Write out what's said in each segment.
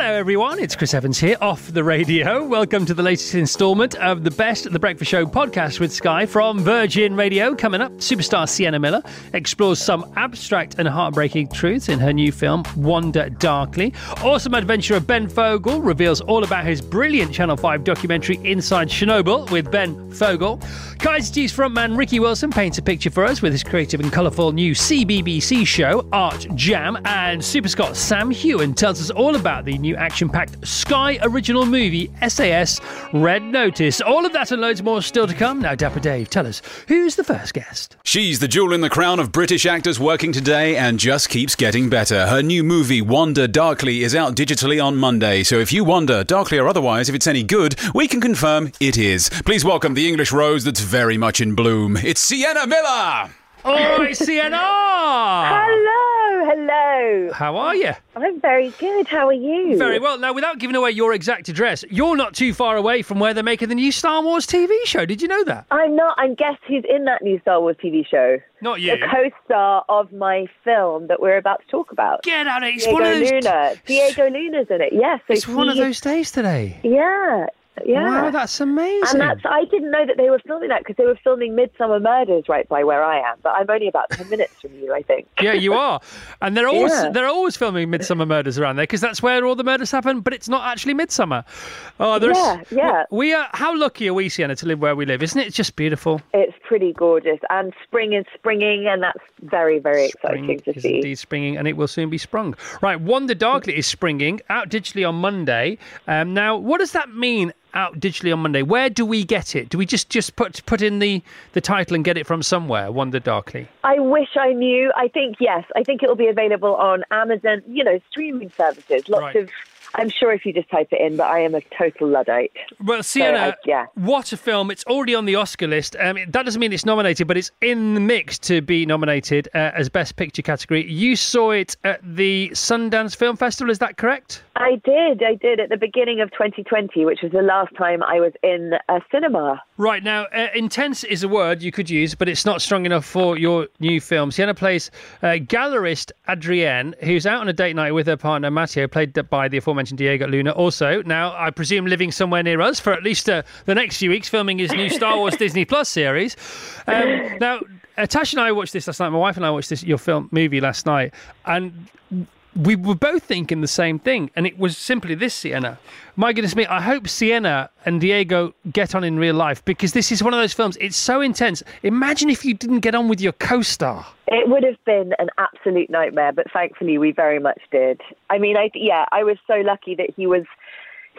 Hello, everyone. It's Chris Evans here off the radio. Welcome to the latest instalment of the Best the Breakfast Show podcast with Sky from Virgin Radio. Coming up, superstar Sienna Miller explores some abstract and heartbreaking truths in her new film, Wander Darkly. Awesome adventurer Ben Fogle reveals all about his brilliant Channel 5 documentary Inside Chernobyl with Ben Fogle. Kaiser Chiefs frontman Ricky Wilson paints a picture for us with his creative and colourful new CBBC show, Art Jam. And Super Scott Sam Heughan tells us all about the new action packed Sky original movie, SAS Red Notice. All of that and loads more still to come. Now, Dapper Dave, tell us who's the first guest? She's the jewel in the crown of British actors working today and just keeps getting better. Her new movie, Wander Darkly, is out digitally on Monday. So if you wonder, darkly or otherwise, if it's any good, we can confirm it is. Please welcome the English rose that's very much in bloom. It's Sienna Miller! Oi, Sienna! Hello, hello. How are you? I'm very good. How are you? Very well. Now, without giving away your exact address, you're not too far away from where they're making the new Star Wars TV show. Did you know that? I'm not. I'm guess who's in that new Star Wars TV show? Not you. The co-star of my film that we're about to talk about. Get out of it. It's Diego one of those. Luna. Diego Luna's in it. Yes. so It's one of those days today. Yeah. Yeah. Wow, that's amazing. and that's I didn't know that they were filming that because they were filming Midsomer Murders right by where I am, but I'm only about ten minutes from you, I think. yeah, you are, and they're always Yeah. they're always filming Midsomer Murders around there because that's where all the murders happen. But it's not actually Midsummer. Oh, there's Yeah, yeah. We are. How lucky are we, Sienna, to live where we live? Isn't it just beautiful? It's pretty gorgeous, and spring is springing, and that's very, very exciting Spring to is see. indeed springing, and it will soon be sprung. Right, Wander Darkly is springing out digitally on Monday. Um, now, what does that mean? Out digitally on Monday. Where do we get it? Do we just just put put in the the title and get it from somewhere? Wander Darkly. I wish I knew. I think yes. I think it'll be available on Amazon. You know, streaming services. Lots Right. of. I'm sure if you just type it in, but I am a total luddite. Well, Sienna, I- yeah. what a film! It's already on the Oscar list. Um, that doesn't mean it's nominated, but it's in the mix to be nominated uh, as Best Picture category. You saw it at the Sundance Film Festival, is that correct? I did. I did at the beginning of 2020, which was the last time I was in a cinema. Right now, uh, intense is a word you could use, but it's not strong enough for your new film. Sienna plays uh, gallerist Adrienne, who's out on a date night with her partner Matteo, played by the aforementioned Diego Luna. Also, now I presume living somewhere near us for at least uh, the next few weeks, filming his new Star Wars Disney Plus series. Um, now, Tash and I watched this last night. My wife and I watched this your film movie last night, and we were both thinking the same thing, and it was simply this, Sienna. My goodness me, I hope Sienna and Diego get on in real life because this is one of those films. It's so intense. Imagine if you didn't get on with your co-star. It would have been an absolute nightmare, but thankfully we very much did. I mean, I yeah, I was so lucky that he was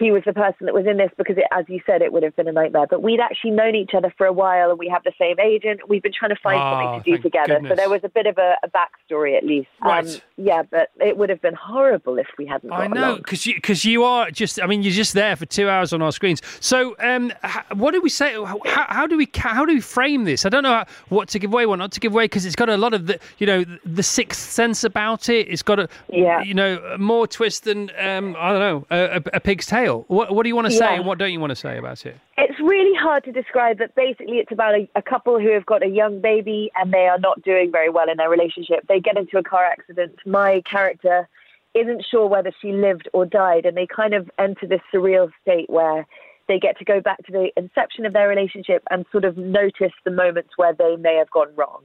he was the person that was in this because, it, as you said, it would have been a nightmare. But we'd actually known each other for a while, and we have the same agent. We've been trying to find Oh, something to do together, goodness. so there was a bit of a, a backstory at least. Um, Right. yeah, but it would have been horrible if we hadn't. I know because you because you are just. I mean, you're just there for two hours on our screens. So, um, what do we say? How, how do we how do we frame this? I don't know what to give away, what not to give away, because it's got a lot of the you know the sixth sense about it. It's got a Yeah. you know more twist than um, I don't know a, a, a pig's tail. What what do you want to say Yeah. and what don't you want to say about it? It's really hard to describe, but basically, it's about a, a couple who have got a young baby and they are not doing very well in their relationship. They get into a car accident. My character isn't sure whether she lived or died, and they kind of enter this surreal state where they get to go back to the inception of their relationship and sort of notice the moments where they may have gone wrong.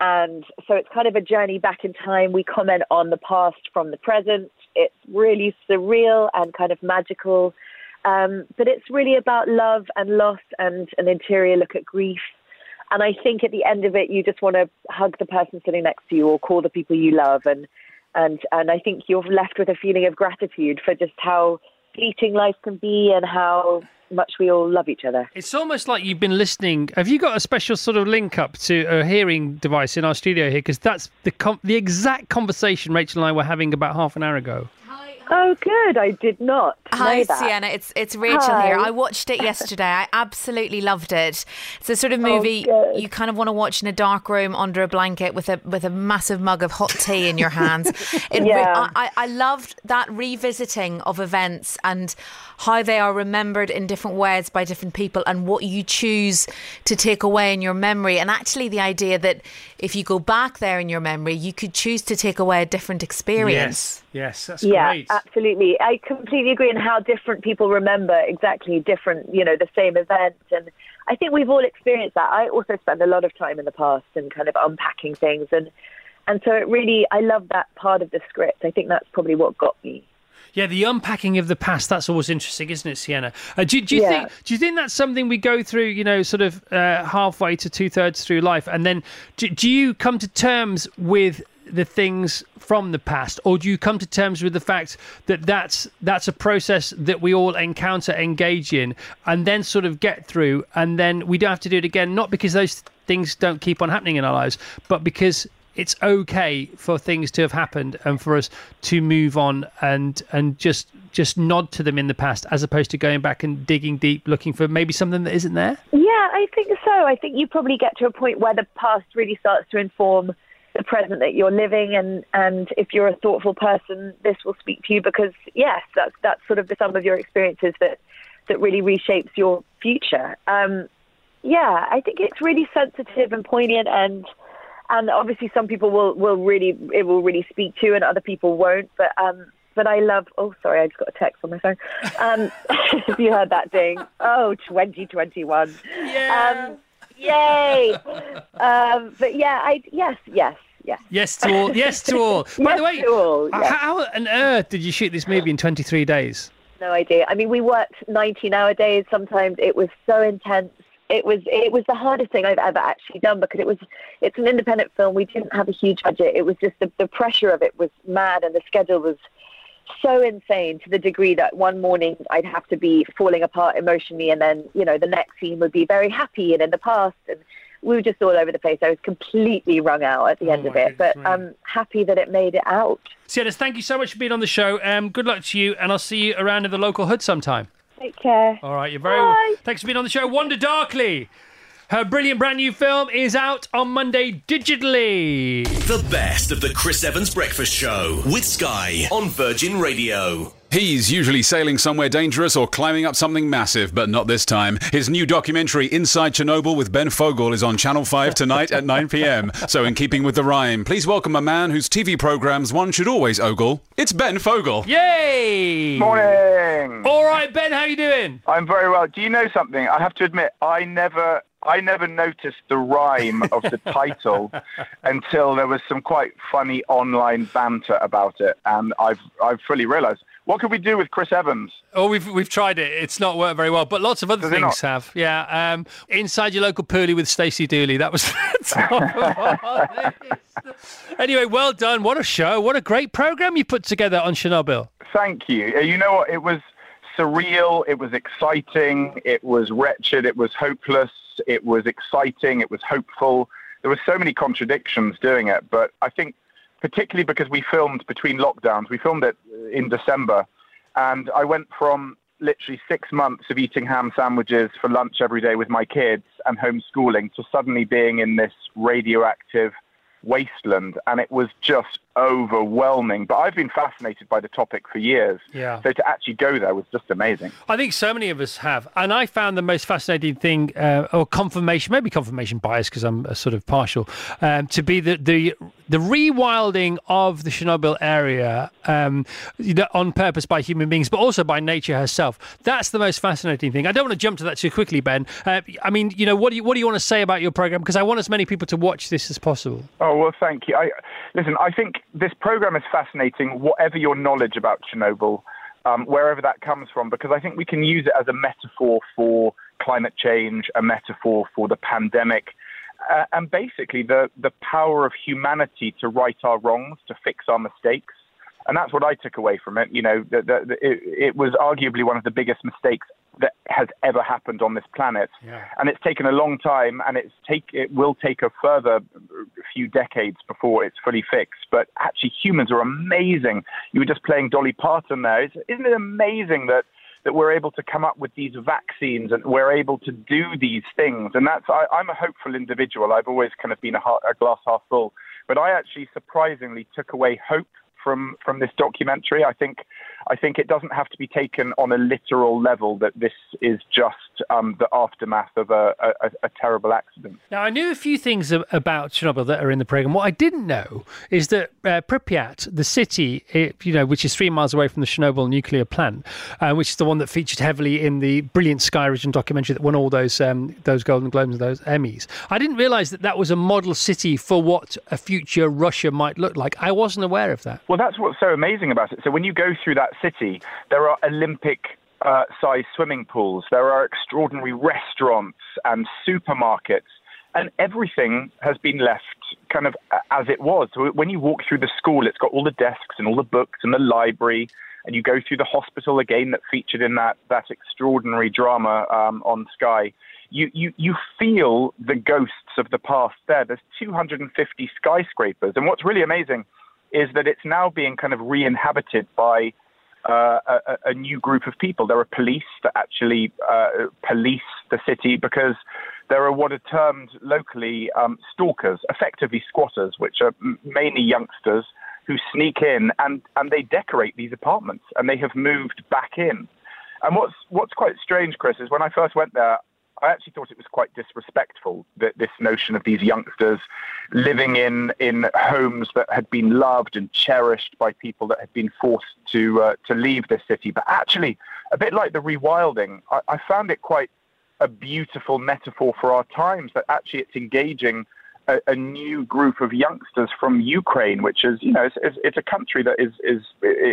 And so it's kind of a journey back in time. We comment on the past from the present. It's really surreal and kind of magical. Um, but it's really about love and loss and an interior look at grief. And I think at the end of it, you just want to hug the person sitting next to you or call the people you love. And, and, and I think you're left with a feeling of gratitude for just how fleeting life can be and how much we all love each other. It's almost like you've been listening. Have you got a special sort of link up to a hearing device in our studio here? Because that's the com- the exact conversation Rachel and I were having about half an hour ago. Oh, good. I did not. Hi, that. Sienna. It's it's Rachel Hi. here. I watched it yesterday. I absolutely loved it. It's the sort of Oh, movie good. you kind of want to watch in a dark room under a blanket with a with a massive mug of hot tea in your hands. It Yeah. I, I loved that revisiting of events and how they are remembered in different ways by different people and what you choose to take away in your memory. And actually, the idea that if you go back there in your memory, you could choose to take away a different experience. Yes, yes, that's Yeah, great. Absolutely. I completely agree on how different people remember exactly different, you know, the same event. And I think we've all experienced that. I also spent a lot of time in the past and kind of unpacking things. And, and so it really, I love that part of the script. I think that's probably what got me. Yeah, the unpacking of the past, that's always interesting, isn't it, Sienna? Uh, do, do you Yeah. think do you think that's something we go through, you know, sort of uh, halfway to two thirds through life? And then do, do you come to terms with the things from the past? Or do you come to terms with the fact that that's that's a process that we all encounter engage in and then sort of get through and then we don't have to do it again? Not because those things don't keep on happening in our lives but because it's okay for things to have happened and for us to move on and and just just nod to them in the past as opposed to going back and digging deep looking for maybe something that isn't there? Yeah, I think so. I think you probably get to a point where the past really starts to inform the present that you're living, and and if you're a thoughtful person, this will speak to you because yes, that's that's sort of the sum of your experiences that that really reshapes your future. Um, yeah, I think it's really sensitive and poignant, and and obviously some people will will really it will really speak to, you and other people won't. But um, but I love. Oh, sorry, I just got a text on my phone. Um, have you heard that ding? Oh, 2021. yeah Um, yay! um, but yeah, I yes, yes, yes. yes to all yes to all by Yes the way all, yes. how on earth did you shoot this movie in 23 days No idea. I mean, we worked 19-hour days. Sometimes it was so intense. It was it was the hardest thing I've ever actually done because it was it's an independent film. We didn't have a huge budget. It was just the, the pressure of it was mad, and the schedule was so insane to the degree that one morning I'd have to be falling apart emotionally, and then you know the next scene would be very happy and in the past, and we were just all over the place. I was completely wrung out at the end Oh of it, but goodness, right. I'm happy that it made it out. Sienna, thank you so much for being on the show um, good luck to you and I'll see you around in the local hood sometime Take care. all right you're very Bye. thanks for being on the show Wander Darkly her brilliant brand new film is out on Monday digitally The best of the Chris Evans Breakfast Show with Sky on Virgin Radio. He's usually sailing somewhere dangerous or climbing up something massive, but not this time. His new documentary, Inside Chernobyl with Ben Fogle, is on Channel 5 tonight at 9 pm. So, in keeping with the rhyme, please welcome a man whose TV programs one should always ogle. It's Ben Fogle. yay Morning. all right Ben how are you doing I'm very well. Do you know something? I have to admit, I never, I never noticed the rhyme of the title until there was some quite funny online banter about it, and I've, I've fully realised. What could we do with Chris Evans? Oh, we've we've tried it. It's not worked very well, but lots of other Does things have. Yeah, um, inside your local poolie with Stacey Dooley. That was. the top of our list. anyway, well done. What a show! What a great program you put together on Chernobyl. Thank you. Uh, You know what? It was surreal. It was exciting. It was wretched. It was hopeless. It was exciting. It was hopeful. There were so many contradictions doing it, but I think particularly because we filmed between lockdowns, we filmed it uh, in December, and I went from literally six months of eating ham sandwiches for lunch every day with my kids and homeschooling to suddenly being in this radioactive wasteland, and it was just overwhelming. But I've been fascinated by the topic for years. Yeah. So to actually go there was just amazing. I think so many of us have, and I found the most fascinating thing, uh, or confirmation, maybe confirmation bias, because I'm uh, sort of partial, um, to be the the the rewilding of the Chernobyl area um, on purpose by human beings, but also by nature herself. That's the most fascinating thing. I don't want to jump to that too quickly, Ben. Uh, I mean, you know, what do you what do you want to say about your program? Because I want as many people to watch this as possible. Oh well, thank you. I, listen, I think this program is fascinating. Whatever your knowledge about Chernobyl, um, wherever that comes from, because I think we can use it as a metaphor for climate change, a metaphor for the pandemic, uh, and basically the the power of humanity to right our wrongs, to fix our mistakes. And that's what I took away from it. You know, the, the, the, it, it was arguably one of the biggest mistakes that has ever happened on this planet. Yeah. And it's taken a long time, and it's take it will take a further few decades before it's fully fixed. But actually, humans are amazing. You were just playing Dolly Parton there. Isn't it amazing that? That we're able to come up with these vaccines and we're able to do these things. And that's, I, I'm a hopeful individual. I've always kind of been a, heart, a glass half full. But I actually surprisingly took away hope from from this documentary. I think I think it doesn't have to be taken on a literal level that this is just um, the aftermath of a, a, a, terrible accident. Now, I knew a few things about Chernobyl that are in the program. What I didn't know is that uh, Pripyat, the city, it, you know, which is three miles away from the Chernobyl nuclear plant, uh, which is the one that featured heavily in the brilliant Sky Region documentary that won all those um, those Golden Globes and those Emmys. I didn't realise that that was a model city for what a future Russia might look like. I wasn't aware of that. Well, that's what's so amazing about it. So when you go through that city, there are Olympic uh, size swimming pools, there are extraordinary restaurants and supermarkets, and everything has been left kind of as it was. So when you walk through the school, it's got all the desks and all the books and the library, and you go through the hospital again that featured in that that extraordinary drama um, on Sky. You, you, you feel the ghosts of the past there. There's 250 skyscrapers. And what's really amazing is that it's now being kind of re inhabited by uh, a, a, new group of people. There are police that actually uh, police the city because there are what are termed locally um, stalkers, effectively squatters, which are mainly youngsters who sneak in and, and they decorate these apartments and they have moved back in. And what's what's quite strange, Chris, is when I first went there, I actually thought it was quite disrespectful that this notion of these youngsters living in in homes that had been loved and cherished by people that had been forced to uh, to leave this city. But actually, a bit like the rewilding, I, I found it quite a beautiful metaphor for our times. That actually, it's engaging. A, a, new group of youngsters from Ukraine, which is, you know, it's, it's, a country that is, is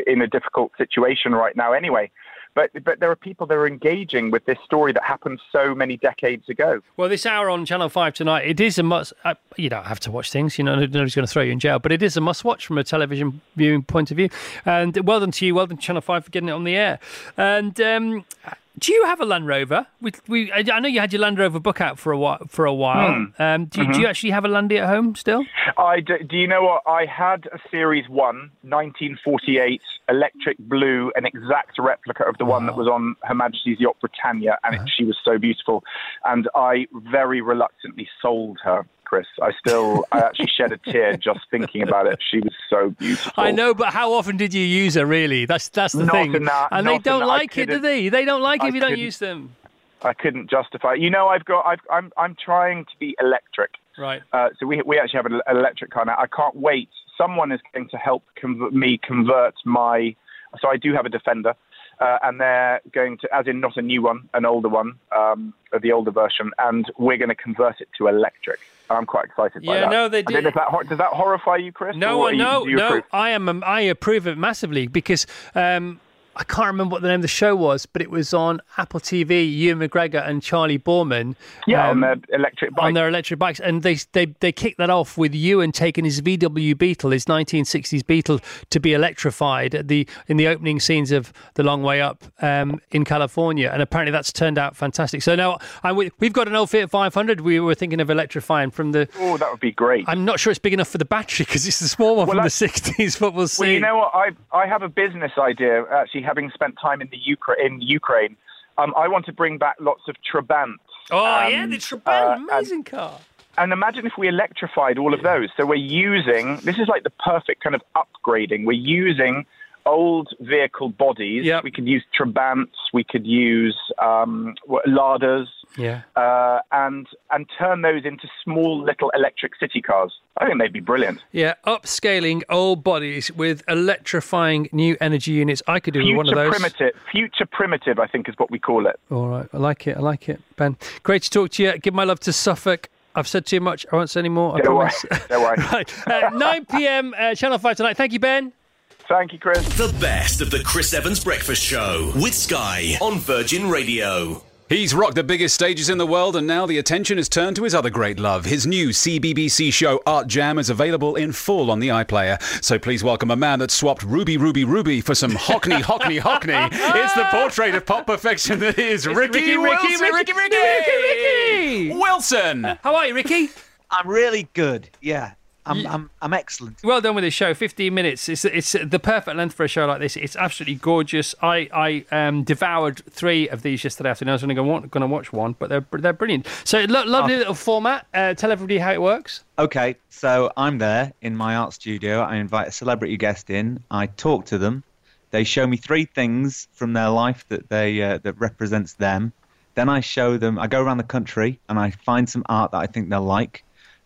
in a difficult situation right now anyway. But but there are people that are engaging with this story that happened so many decades ago. Well, this hour on Channel Five tonight, it is a must. Uh, you don't have to watch things, you know, nobody's going to throw you in jail, but it is a must watch from a television viewing point of view. And well done to you, well done Channel Five for getting it on the air. And um, do you have a Land Rover? We, we, I know you had your Land Rover book out for a while. For a while, mm. um, do, mm-hmm. do, you actually have a Landy at home still? I do, do, you know what? I had a Series One, 1948, electric blue, an exact replica of the wow. one that was on Her Majesty's yacht Britannia, and uh-huh. it, she was so beautiful. And I very reluctantly sold her Chris. I still, I actually shed a tear just thinking about it. She was so beautiful. I know, but how often did you use her? Really, that's that's the not thing. Enough, and they don't like it, do they? They don't like it if you don't use them. I couldn't justify. You know, I've got, I've, I'm, I'm trying to be electric. Right. Uh, so we, we actually have an electric car now. I can't wait. Someone is going to help convert, me convert my. So I do have a Defender uh, and they're going to, as in not a new one, an older one, um, the older version, and we're going to convert it to electric. I'm quite excited yeah, by that. no, they did. That, does that horrify you, Chris? No, no, you, no. Approve? I am. I approve it massively because. Um, I can't remember what the name of the show was, but it was on Apple TV. Ewan McGregor and Charlie Boorman, Yeah, um, on their electric bikes. On their electric bikes, and they they they kicked that off with Ewan taking his VW Beetle, his 1960s Beetle, to be electrified at the in the opening scenes of The Long Way Up um, in California, and apparently that's turned out fantastic. So now I, we've got an old Fiat 500. We were thinking of electrifying from the. Oh, that would be great. I'm not sure it's big enough for the battery because it's the small one well, from the 60s, but we'll see. Well, you know what? I I have a business idea actually having spent time in the Ukraine, in Ukraine, um, I want to bring back lots of Trabants. Oh um, yeah, the Trabant, uh, amazing and, car. And imagine if we electrified all of those. So we're using this is like the perfect kind of upgrading. We're using old vehicle bodies. Yep. We could use Trabants. We could use um, Ladas yeah, uh, and and turn those into small little electric city cars. I think they'd be brilliant. Yeah, upscaling old bodies with electrifying new energy units. I could do future one of those. Primitive, future primitive, I think is what we call it. All right, I like it. I like it, Ben. Great to talk to you. Give my love to Suffolk. I've said too much. I won't say any more. I Don't promise. Worry. Don't worry. right. uh, 9 p.m. Uh, Channel 5 tonight. Thank you, Ben. Thank you, Chris. The best of the Chris Evans Breakfast Show with Sky on Virgin Radio. He's rocked the biggest stages in the world, and now the attention is turned to his other great love. His new CBBC show, Art Jam, is available in full on the iPlayer. So please welcome a man that swapped Ruby, Ruby, Ruby for some Hockney, Hockney, Hockney. It's the portrait of pop perfection that is Ricky, Ricky, Ricky, Wilson. Ricky, Ricky, Ricky, Ricky. Wilson. How are you, Ricky? I'm really good. Yeah, I'm I'm I'm excellent. Well done with this show. 15 minutes. It's it's the perfect length for a show like this. It's absolutely gorgeous. I I um, devoured three of these yesterday afternoon. I was only going to watch one, but they're they're brilliant. So lo- lovely little format. Uh, tell everybody how it works. Okay, so I'm there in my art studio. I invite a celebrity guest in. I talk to them. They show me three things from their life that they uh, that represents them. Then I show them. I go around the country and I find some art that I think they'll like,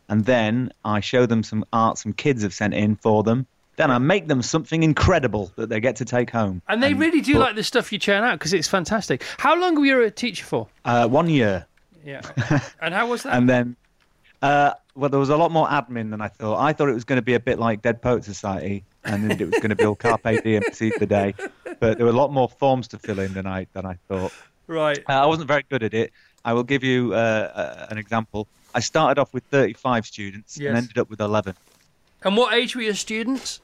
and then I show them some art some kids have sent in for them. Then I make them something incredible that they get to take home. And they really do but- like the stuff you churn out because it's fantastic. How long were you a teacher for? Uh, one year. Yeah. and how was that? and then uh, well there was a lot more admin than i thought i thought it was going to be a bit like dead poet society and it was going to be all carpe diem seize the day but there were a lot more forms to fill in than i than i thought right. uh, i wasn't very good at it i will give you uh, uh, an example i started off with 35 students Yes. and ended up with 11 And what age were your students?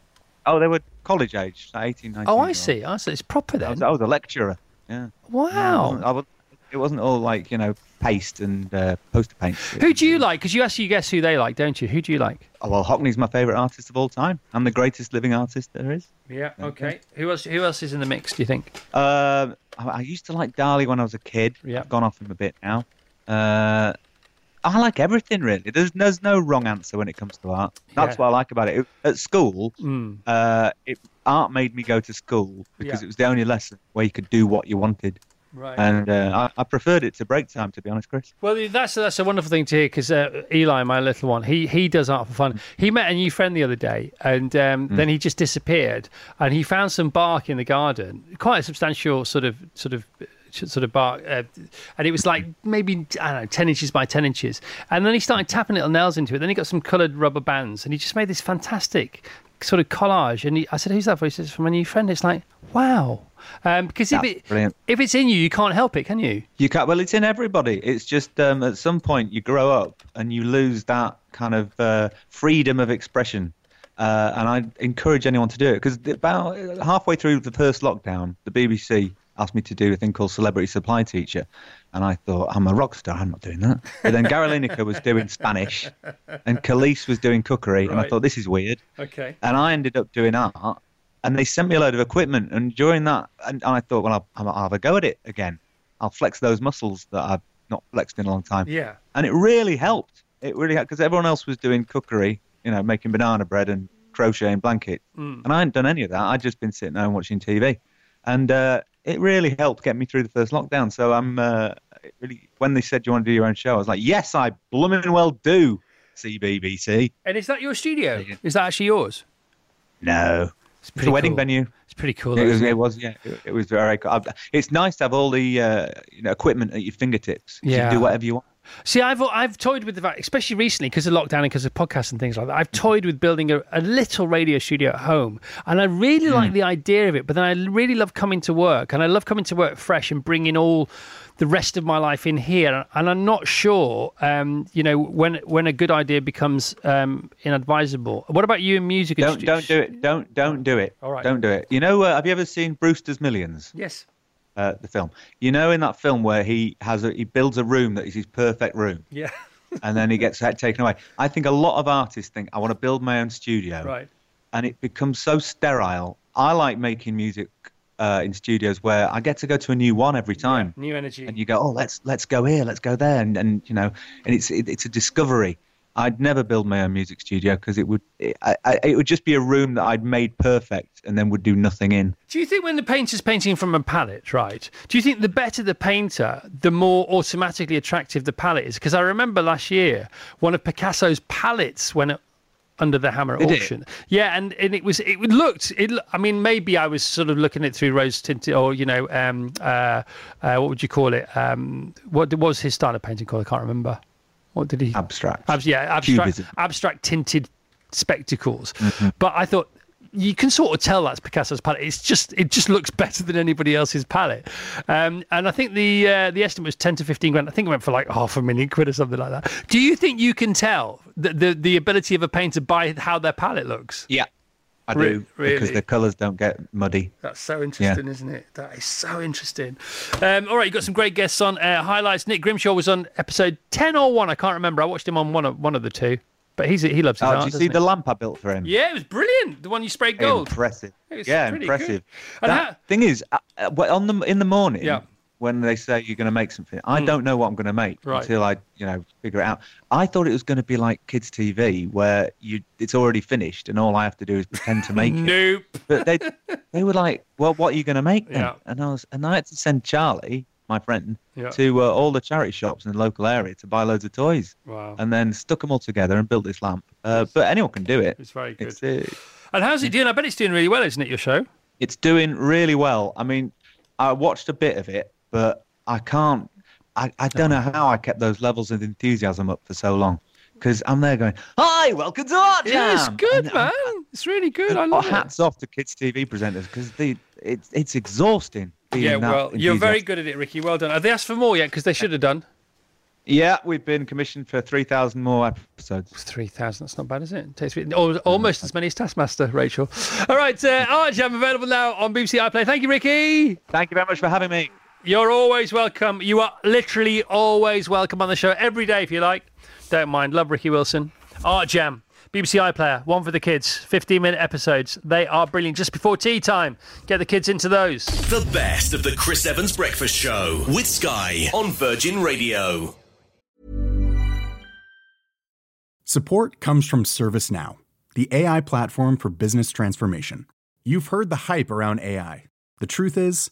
oh they were college age like 18 19 Oh, I see. I see. It's proper olds. I then. was, I was a lecturer yeah Wow. wasn't, I was, it wasn't all like you know paste and uh, poster paint Who do you like? Because you actually guess who they like, don't you? Who do you like? Oh, well, Hockney's my favourite artist of all time. I'm the greatest living artist there is. Yeah. Okay. Who else? Who else is in the mix? Do you think? Um, I, I used to like Dali when I was a kid. Yeah. I've gone off him a bit now. Uh, I like everything really. There's there's no wrong answer when it comes to art. That's Yeah. what I like about it. At school, Mm. uh, it, art made me go to school because Yeah. it was the only lesson where you could do what you wanted, Right. and uh, I, I preferred it to break time. To be honest, Chris. Well, that's that's a wonderful thing to hear because uh, Eli, my little one, he he does art for fun. He met a new friend the other day, and um, then he just disappeared. And he found some bark in the garden, quite a substantial sort of sort of sort of bark, uh, and it was like maybe I don't know, ten inches by ten inches. And then he started tapping little nails into it. Then he got some coloured rubber bands, and he just made this fantastic sort of collage. And he, I said, "Who's that for?" He says, "From a new friend." It's like, wow, um, because if That's it brilliant. if it's in you, you can't help it, can you? You can't. Well, it's in everybody. It's just um, at some point you grow up and you lose that kind of uh, freedom of expression. Uh, and I encourage anyone to do it because about halfway through the first lockdown, the BBC asked me to do a thing called Celebrity Supply Teacher, and I thought I'm a rock star. I'm not doing that. But then Gary Lineker was doing Spanish, and Khalees was doing cookery, and I thought this is weird Okay. and I ended up doing art. And they sent me a load of equipment, and during that, and, and I thought, well, I'll, I'll have a go at it again. I'll flex those muscles that I've not flexed in a long time. Yeah. And it really helped. It really helped because everyone else was doing cookery, you know, making banana bread and crocheting blankets, Mm. and I hadn't done any of that. I'd just been sitting home watching TV, and uh, it really helped get me through the first lockdown. So I'm uh, really when they said, you want to do your own show?" I was like, "Yes, I blooming well do." CBBC. And is that your studio? Is that actually yours? No, It's it's a wedding cool. venue. It's pretty cool. It was, it it? was, yeah. It, it was very cool. I've- It's nice to have all the uh, you know, equipment at your fingertips. You Yeah. can do whatever you want. See, I've I've toyed with the fact, especially recently because of lockdown and because of podcasts and things like that. I've toyed with building a, a little radio studio at home, and I really Hmm. like the idea of it. But then I really love coming to work, and I love coming to work fresh and bringing all the rest of my life in here. And I'm not sure, um, you know, when when a good idea becomes um, inadvisable. What about you in music? Don't stu- don't do it. Don't don't do it. All right. Don't do it. You know, uh, have you ever seen Brewster's Millions? Yes. Uh, the film. You know, in that film where he has a, he builds a room that is his perfect room, Yeah. and then he gets that taken away. I think a lot of artists think I want to build my own studio, right. and it becomes so sterile. I like making music uh, in studios where I get to go to a new one every time. New energy. and you go, oh, let's let's go here, let's go there, and, and you know, and it's it, it's a discovery. I'd never build my own music studio because it would it, I, I, it would just be a room that I'd made perfect and then would do nothing in. Do you think when the painter's painting from a palette, right? Do you think the better the painter, the more automatically attractive the palette is? Because I remember last year one of Picasso's palettes went under the hammer at Did it? auction. Yeah, and, and it was it looked it. I mean, maybe I was sort of looking at it through rose tinted or you know, um, uh, uh, what would you call it? Um, what was his style of painting called? I can't remember. What did he? Abstract. Abs- yeah, abstract, Cubism. abstract tinted spectacles. But I thought you can sort of tell that's Picasso's palette. It's just it just looks better than anybody else's palette. Um, and I think the uh, the estimate was ten to fifteen grand. I think it went for like half a million quid or something like that. Do you think you can tell the the, the ability of a painter by how their palette looks? Yeah, I Re- do because the colours don't get muddy. That's so interesting, isn't it? That is so interesting. Um, all right, you've got some great guests on. Uh, highlights. Nick Grimshaw was on episode 10 or 1. I can't remember. I watched him on one of, one of the two. But he's he loves his Oh, art, did you see the he? lamp I built for him? Yeah, it was brilliant. The one you sprayed gold. Impressive. It was Yeah, impressive. good. And That how- thing is, uh, uh, on the in the morning, Yeah. When they say you're going to make something, I don't know what I'm going to make Right. until I, you know, figure it out. I thought it was going to be like kids' TV, where you it's already finished and all I have to do is pretend to make it. Nope. But they they were like, "Well, what are you going to make then?" Yeah. And I was, and I had to send Charlie, my friend, Yeah. to uh, all the charity shops in the local area to buy loads of toys. Wow. And then stuck them all together and built this lamp. Uh, but anyone can do it. It's very good. It's, uh, And how's it doing? I bet it's doing really well, isn't it, your show? it's doing really well. I mean, I watched a bit of it, but I can't. I, I don't know how I kept those levels of enthusiasm up for so long. Because I'm there going, "Hi, welcome to Art Jam." It's good, And- man. It's really good. I love it. hats off to kids TV presenters because they it's it's exhausting. being Yeah, well, you're very good at it, Ricky. Well done. Have they asked for more yet? Because they should have done. Yeah, we've been commissioned for three thousand more episodes. 3,000. That's not bad, is it? it takes almost as many as Taskmaster, Rachel. All right, uh, Art Jam available now on BBC iPlayer. Thank you, Ricky. Thank you very much for having me. You're always welcome. You are literally always welcome on the show every day if you like. Don't mind. Love Ricky Wilson. Art Jam. BBC iPlayer, one for the kids, 15 minute episodes. They are brilliant. Just before tea time, get the kids into those. The best of the Chris Evans Breakfast Show with Sky on Virgin Radio. Support comes from ServiceNow, the AI platform for business transformation. You've heard the hype around AI. The truth is,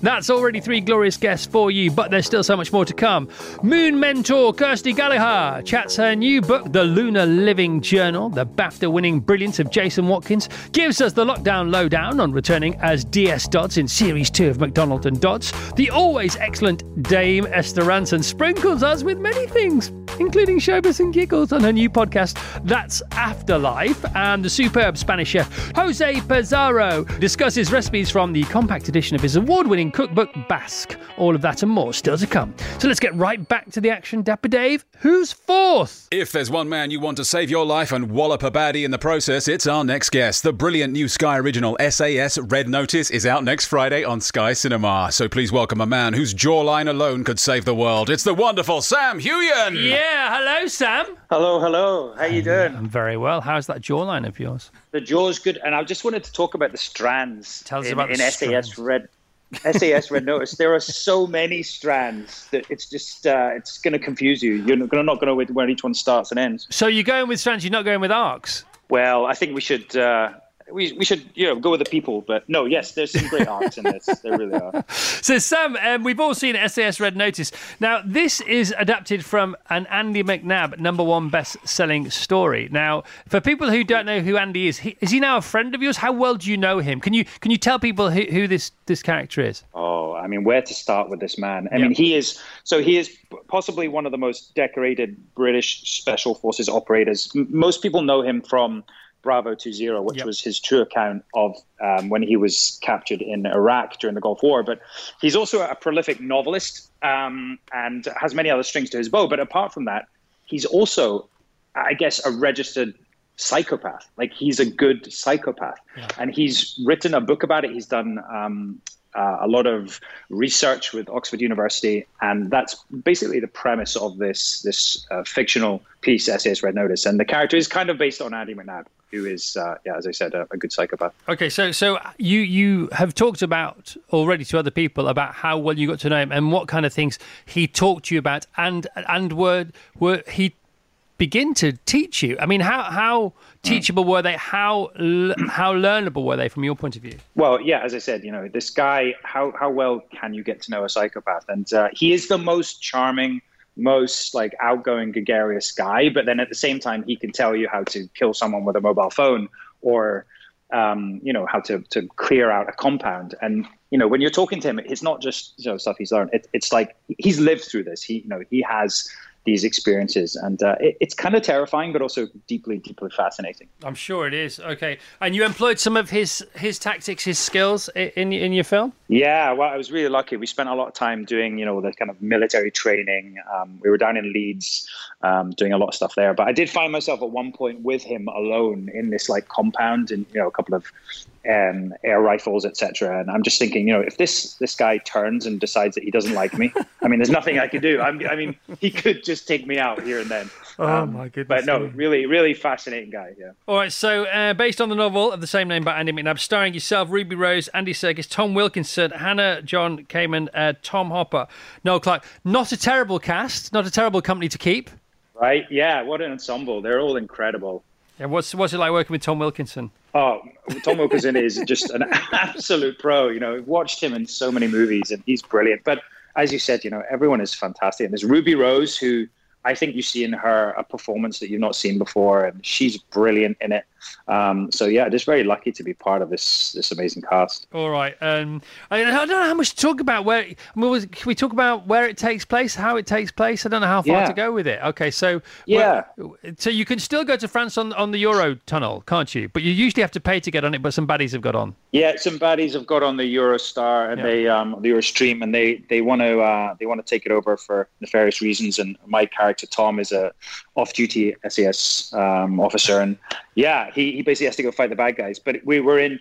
That's already three glorious guests for you, but there's still so much more to come. Moon mentor Kirsty Gallagher chats her new book, The Lunar Living Journal. The BAFTA winning brilliance of Jason Watkins gives us the lockdown lowdown on returning as DS Dodds in Series 2 of McDonald and Dodds. The always excellent Dame Esther Rantzen sprinkles us with many things, including showbiz and giggles on her new podcast, That's Afterlife. And the superb Spanish chef Jose Pizarro discusses recipes from the compact edition of his award winning cookbook, Basque. All of that and more still to come. So let's get right back to the action. Dapper Dave, who's fourth? If there's one man you want to save your life and wallop a baddie in the process, it's our next guest. The brilliant new Sky original SAS Red Notice is out next Friday on Sky Cinema. So please welcome a man whose jawline alone could save the world. It's the wonderful Sam Heughan. Yeah, hello, Sam. Hello, hello. How you doing? I'm very well. How's that jawline of yours? The jaw's good, and I just wanted to talk about the strands. Tell us in, about the in SAS strands. Red. SAS Red Notice. There are so many strands that it's just uh, it's going to confuse you. You're not going to know where each one starts and ends. So you're going with strands, you're not going with arcs? Well, I think we should uh, we we should you know go with the people. But no, yes, there's some great arcs in this. There really are. So, Sam, um, we've all seen SAS Red Notice. Now, this is adapted from an Andy McNab number one best selling story. Now, for people who don't know who Andy is, he, is he now a friend of yours? How well do you know him? Can you can you tell people who, who this, this character is? Oh, I mean, where to start with this man? I Yeah. mean, he is so he is possibly one of the most decorated British special forces operators. M- most people know him from Bravo 20, which Yep. was his true account of um, when he was captured in Iraq during the Gulf War. But he's also a prolific novelist um, and has many other strings to his bow. But apart from that, he's also, I guess, a registered psychopath. Like he's a good psychopath, and he's written a book about it. He's done um, uh, a lot of research with Oxford University, and that's basically the premise of this this uh, fictional piece, SAS Red Notice. And the character is kind of based on Andy McNab, who is, uh, yeah, as I said, a, a good psychopath. Okay, so so you you have talked about already to other people about how well you got to know him and what kind of things he talked to you about, and and were were he begin to teach you? I mean, how how teachable were they? How how learnable were they from your point of view? Well, yeah, as I said, you know, this guy, how how well can you get to know a psychopath? And uh, he is the most charming, most like outgoing, gregarious guy. But then at the same time, he can tell you how to kill someone with a mobile phone or um, you know how to to clear out a compound and you know when you're talking to him it's not just you know stuff he's learned it, it's like he's lived through this he you know he has these experiences and uh, it, it's kind of terrifying but also deeply deeply fascinating I'm sure it is. Okay, and you employed some of his his tactics, his skills in in your film. Yeah, well, I was really lucky. We spent a lot of time doing, you know, the kind of military training. Um, we were down in Leeds, um, doing a lot of stuff there. But I did find myself at one point with him alone in this like compound, and you know, a couple of um, air rifles, etc. And I'm just thinking, you know, if this this guy turns and decides that he doesn't like me, I mean, there's nothing I can do. I'm, I mean, he could just take me out here and then. Oh, Um, my goodness But no, me. really, really fascinating guy. Yeah. All right, so uh, based on the novel of the same name by Andy McNab, starring yourself, Ruby Rose, Andy Serkis, Tom Wilkinson, Hannah John Kamen, uh, Tom Hopper, Noel Clarke. Not a terrible cast, not a terrible company to keep. Right? Yeah. What an ensemble. They're all incredible. Yeah, what's what's it like working with Tom Wilkinson? Oh, Tom Wilkinson is just an absolute pro. You know, I've watched him in so many movies, and he's brilliant. But as you said, you know, everyone is fantastic. And there's Ruby Rose, who I think you see in her a performance that you've not seen before, and she's brilliant in it. Um, so yeah, just very lucky to be part of this this amazing cast. All right. Um, I, I don't know how much to talk about. Where I mean, was, can we talk about where it takes place, how it takes place? I don't know how far Yeah. to go with it. Okay, so Yeah. well, so you can still go to France on on the Euro tunnel, can't you? But you usually have to pay to get on it. But some baddies have got on. Yeah, some baddies have got on the Eurostar and Yeah. they um, the Eurostream, and they they want to uh, they want to take it over for nefarious reasons. And my character Tom is a off-duty SAS um, officer, and yeah, he, he basically has to go fight the bad guys. But we were in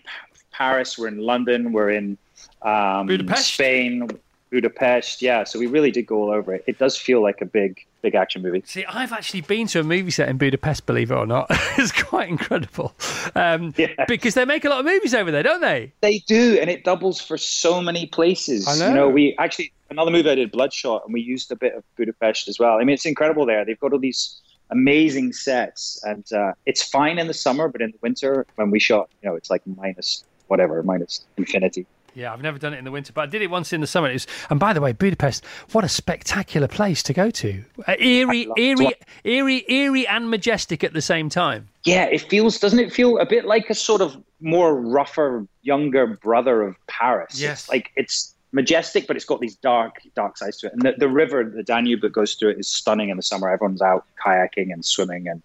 Paris, we're in London, we're in um, Budapest? Spain, Budapest. Yeah, so we really did go all over it. It does feel like a big big action movie. See, I've actually been to a movie set in Budapest, believe it or not. it's quite incredible. Um, Yeah. Because they make a lot of movies over there, don't they? They do, and it doubles for so many places. I You know. know, we actually another movie I did, Bloodshot, and we used a bit of Budapest as well. I mean, it's incredible there. They've got all these amazing sets, and uh, it's fine in the summer, but in the winter when we shot, you know, it's like minus whatever, minus infinity. Yeah, I've never done it in the winter, but I did it once in the summer. It was, and by the way, Budapest, what a spectacular place to go to. Uh, eerie, eerie, eerie, eerie, and majestic at the same time. Yeah, it feels doesn't it feel a bit like a sort of more rougher, younger brother of Paris? Yes. It's like it's majestic, but it's got these dark, dark sides to it. And the, the river, the Danube that goes through it, is stunning in the summer. Everyone's out kayaking and swimming, and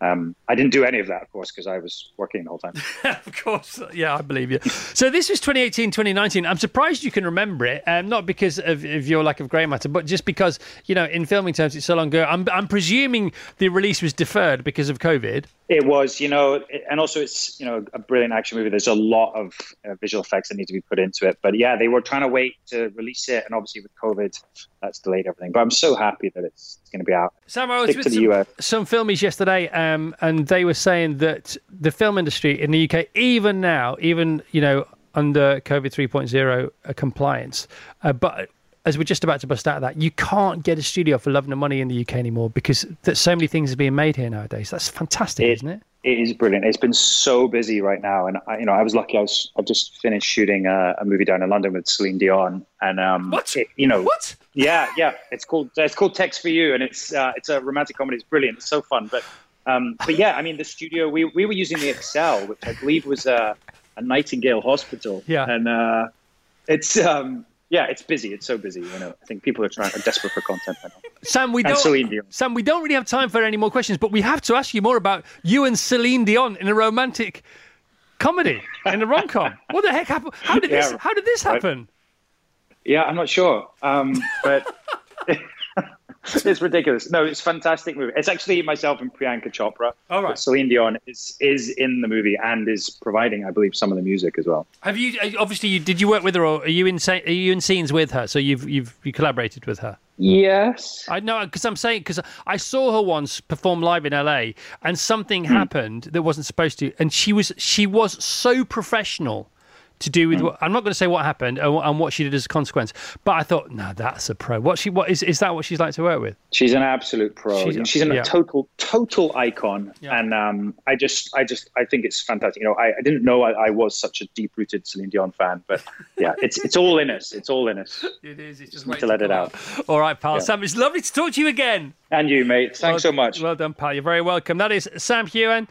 um, I didn't do any of that, of course, because I was working the whole time. of course. Yeah, I believe you. So this was 2018, 2019. I'm surprised you can remember it, um, not because of, of your lack of grey matter, but just because, you know, in filming terms, it's so long ago. I'm, I'm presuming the release was deferred because of COVID. It was, you know, and also it's, you know, a brilliant action movie. There's a lot of uh, visual effects that need to be put into it. But yeah, they were trying to wait to release it, and obviously with COVID, that's delayed everything. But I'm so happy that it's, it's going to be out. Sam, I was Stick with some, some filmies yesterday, um, and they were saying that the film industry in the UK, even now, even you know under COVID 3.0 uh, compliance, uh, but as we're just about to bust out of that, you can't get a studio for love nor money in the UK anymore because so many things are being made here nowadays. That's fantastic, isn't it? It is brilliant. It's been so busy right now, and I, you know, I was lucky. I was I've just finished shooting a, a movie down in London with Celine Dion, and um, What? it- you know, What? Yeah, yeah. It's called it's called Text for You, and it's uh, it's a romantic comedy. It's brilliant. It's so fun. But um, but yeah, I mean, the studio we we were using the ExCeL, which I believe was a, a Nightingale hospital. Yeah. and uh, it's um, yeah, it's busy. It's so busy. You know, I think people are trying are desperate for content right now. Sam, we And don't. Sam, we don't really have time for any more questions, but we have to ask you more about you and Celine Dion in a romantic comedy in a rom com. what the heck happened? How did this? How did this right. happen? Yeah, I'm not sure, um, but it's ridiculous. No, it's a fantastic movie. It's actually myself and Priyanka Chopra. All right. Celine Dion is is in the movie and is providing, I believe, some of the music as well. Have you uh, obviously? You, did you work with her, or are you in? Are you in scenes with her? So you've you've you collaborated with her. Yes. I know because I'm saying because I saw her once perform live in LA, and something happened that wasn't supposed to, and she was she was so professional to do with. What, I'm not going to say what happened and, and what she did as a consequence, but I thought, no, that's a pro. What she what is is that what she's like to work with? She's an absolute pro. She's- She's, a yeah. total total icon, Yeah. and um, I just I just I think it's fantastic. You know, I, I didn't know I, I was such a deep rooted Celine Dion fan, but yeah, it's it's all in us. It's all in us. It is. It's just need to let it out. All right, pal. Yeah. Sam, it's lovely to talk to you again. And you, mate. Thanks well, so much. Well done, pal. You're very welcome. That is Sam Heughan.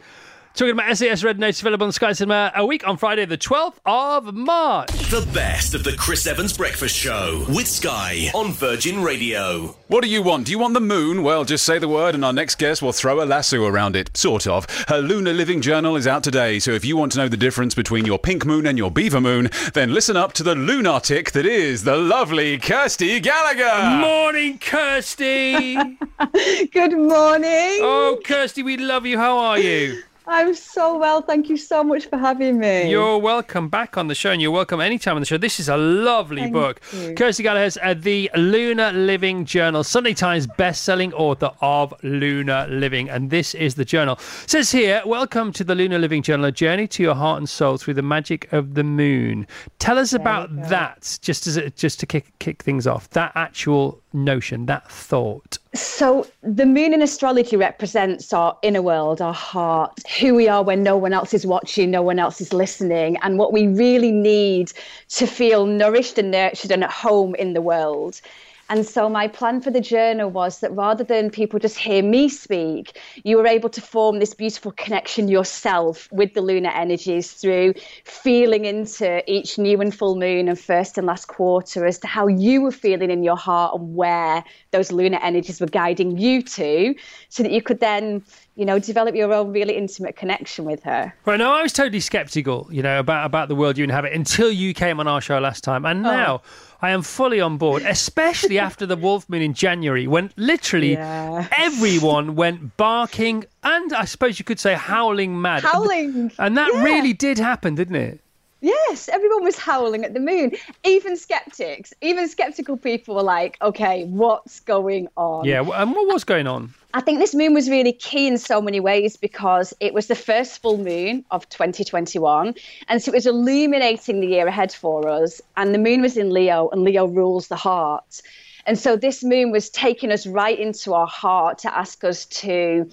Talking about SAS Red Notes available on Sky Cinema a week on Friday, the 12th of March. The best of the Chris Evans Breakfast Show with Sky on Virgin Radio. What do you want? Do you want the moon? Well, just say the word, and our next guest will throw a lasso around it. Sort of. Her Lunar Living Journal is out today, so if you want to know the difference between your pink moon and your beaver moon, then listen up to the lunatic that is the lovely Kirsty Gallagher. Morning, Kirsty. Good morning. oh, Kirsty, we love you. How are you? I'm so well. Thank you so much for having me. You're welcome back on the show, and you're welcome anytime on the show. This is a lovely Thank book. you. Kirsty Gallagher's uh, The Lunar Living Journal, Sunday Times best-selling author of Lunar Living, and this is the journal. It says here, welcome to the Lunar Living Journal, a journey to your heart and soul through the magic of the moon. Tell us about that, just as just to kick kick things off. That actual notion, that thought. So, the moon in astrology represents our inner world, our heart, who we are when no one else is watching, no one else is listening, and what we really need to feel nourished and nurtured and at home in the world. And so, my plan for the journal was that rather than people just hear me speak, you were able to form this beautiful connection yourself with the lunar energies through feeling into each new and full moon and first and last quarter as to how you were feeling in your heart and where those lunar energies were guiding you to, so that you could then, you know, develop your own really intimate connection with her. Right now, I was totally skeptical, you know, about about the world you inhabit until you came on our show last time, Oh. and now I am fully on board. Especially after the wolf moon in January, when literally Yeah. everyone went barking and I suppose you could say howling mad. Howling. and that Yeah. really did happen, didn't it? Yes, everyone was howling at the moon. Even skeptics, even skeptical people were like, okay, what's going on? Yeah. And what was going on? I think this moon was really key in so many ways because it was the first full moon of 2021. And so it was illuminating the year ahead for us. And the moon was in Leo, and Leo rules the heart. And so this moon was taking us right into our heart to ask us to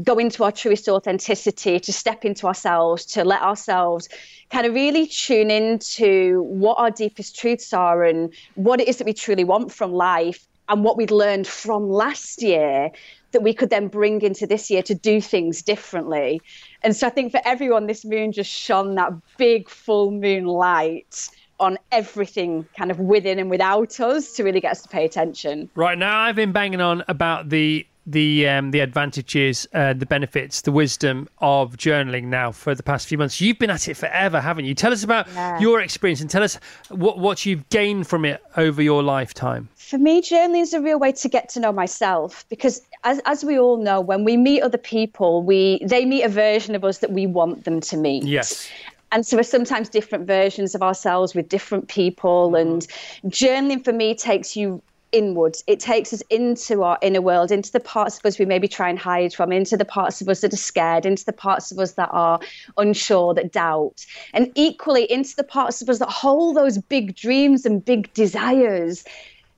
go into our truest authenticity, to step into ourselves, to let ourselves kind of really tune into what our deepest truths are and what it is that we truly want from life and what we'd learned from last year that we could then bring into this year to do things differently. And so I think for everyone, this moon just shone that big full moon light on everything kind of within and without us to really get us to pay attention. Right now, I've been banging on about the the um, the advantages, uh, the benefits, the wisdom of journaling now for the past few months. You've been at it forever, haven't you? Tell us about Yeah. your experience and tell us what what you've gained from it over your lifetime. For me, journaling is a real way to get to know myself because, as, as we all know, when we meet other people, we they meet a version of us that we want them to meet. Yes. And so we're sometimes different versions of ourselves with different people. And journaling for me takes you inwards. It takes us into our inner world, into the parts of us we maybe try and hide from, into the parts of us that are scared, into the parts of us that are unsure, that doubt, and equally into the parts of us that hold those big dreams and big desires.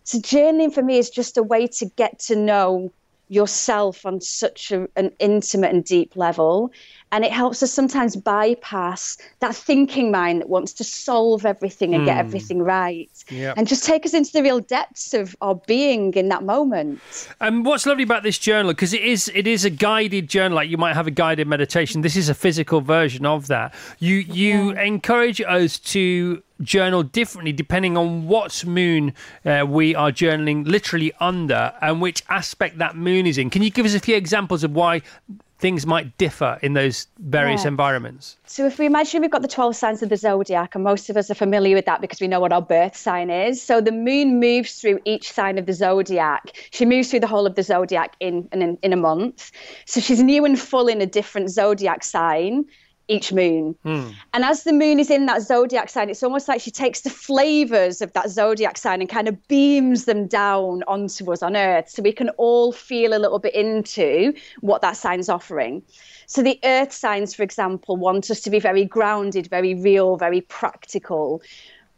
So journaling for me is just a way to get to know yourself on such a, an intimate and deep level. And it helps us sometimes bypass that thinking mind that wants to solve everything and get everything right. Yep. And just take us into the real depths of our being in that moment. And what's lovely about this journal because it is it is a guided journal, like you might have a guided meditation. This is a physical version of that. You you encourage us to journal differently depending on what moon uh, we are journaling literally under and which aspect that moon is in. Can you give us a few examples of why things might differ in those various Yeah. environments? So if we imagine we've got the 12 signs of the zodiac, and most of us are familiar with that because we know what our birth sign is. So the moon moves through each sign of the zodiac. She moves through the whole of the zodiac in in, in a month. So she's new and full in a different zodiac sign. Each moon. Hmm. And as the moon is in that zodiac sign, it's almost like she takes the flavors of that zodiac sign and kind of beams them down onto us on Earth so we can all feel a little bit into what that sign's offering. So the earth signs, for example, want us to be very grounded, very real, very practical.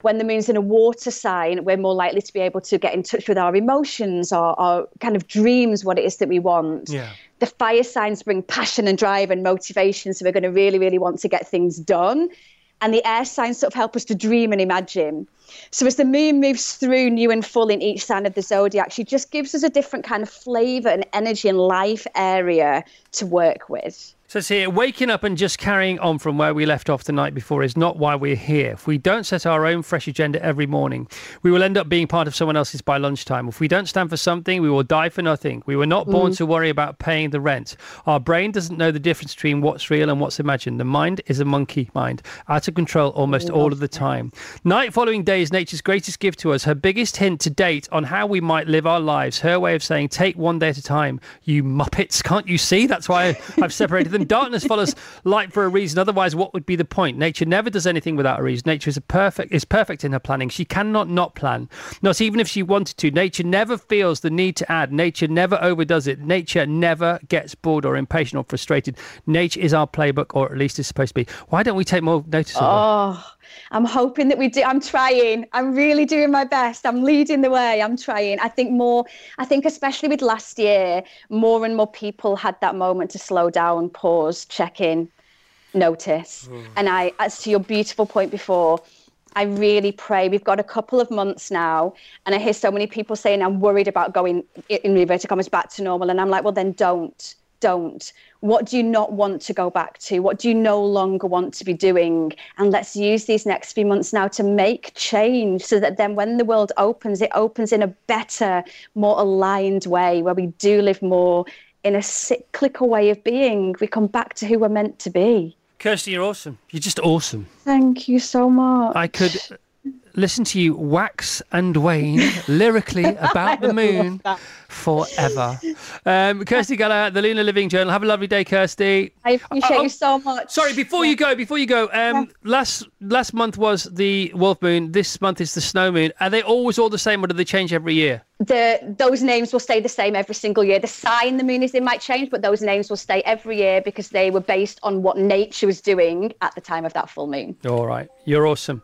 When the moon's in a water sign, we're more likely to be able to get in touch with our emotions, our, our kind of dreams, what it is that we want. Yeah. The fire signs bring passion and drive and motivation, so we're going to really, really want to get things done. And the air signs sort of help us to dream and imagine. So as the moon moves through new and full in each sign of the zodiac, she just gives us a different kind of flavor and energy and life area to work with. So it's here, waking up and just carrying on from where we left off the night before is not why we're here. If we don't set our own fresh agenda every morning, we will end up being part of someone else's by lunchtime. If we don't stand for something, we will die for nothing. We were not born Mm. to worry about paying the rent. Our brain doesn't know the difference between what's real and what's imagined. The mind is a monkey mind, out of control almost all of the time. Night following day is nature's greatest gift to us, her biggest hint to date on how we might live our lives. Her way of saying, take one day at a time. You muppets, can't you see? That's why I've separated them. Darkness follows light for a reason. Otherwise, what would be the point? Nature never does anything without a reason. Nature is a perfect is perfect in her planning. She cannot not plan. Not even if she wanted to. Nature never feels the need to add. Nature never overdoes it. Nature never gets bored or impatient or frustrated. Nature is our playbook, or at least is supposed to be. Why don't we take more notice of? Oh, I'm hoping that we do. I'm trying. I'm really doing my best. I'm leading the way. I'm trying. I think more, I think especially with last year, more and more people had that moment to slow down, pause, check in, notice. And I, as to your beautiful point before, I really pray. We've got a couple of months now, and I hear so many people saying, I'm worried about going, in inverted commas, back to normal. And I'm like, well, then don't. Don't. What do you not want to go back to? What do you no longer want to be doing? And let's use these next few months now to make change so that then when the world opens, it opens in a better, more aligned way where we do live more in a cyclical way of being. We come back to who we're meant to be. Kirsty, you're awesome. You're just awesome. Thank you so much. I could listen to you wax and wane lyrically about the moon forever. Um, Kirsty Gallagher, the Lunar Living Journal. Have a lovely day, Kirsty. I appreciate Oh, you so much. Sorry, before you go, before you go, um, last last month was the Wolf Moon. This month is the Snow Moon. Are they always all the same, or do they change every year? the those names will stay the same every single year. The sign the moon is in might change, but those names will stay every year because they were based on what nature was doing at the time of that full moon. All right, you're awesome.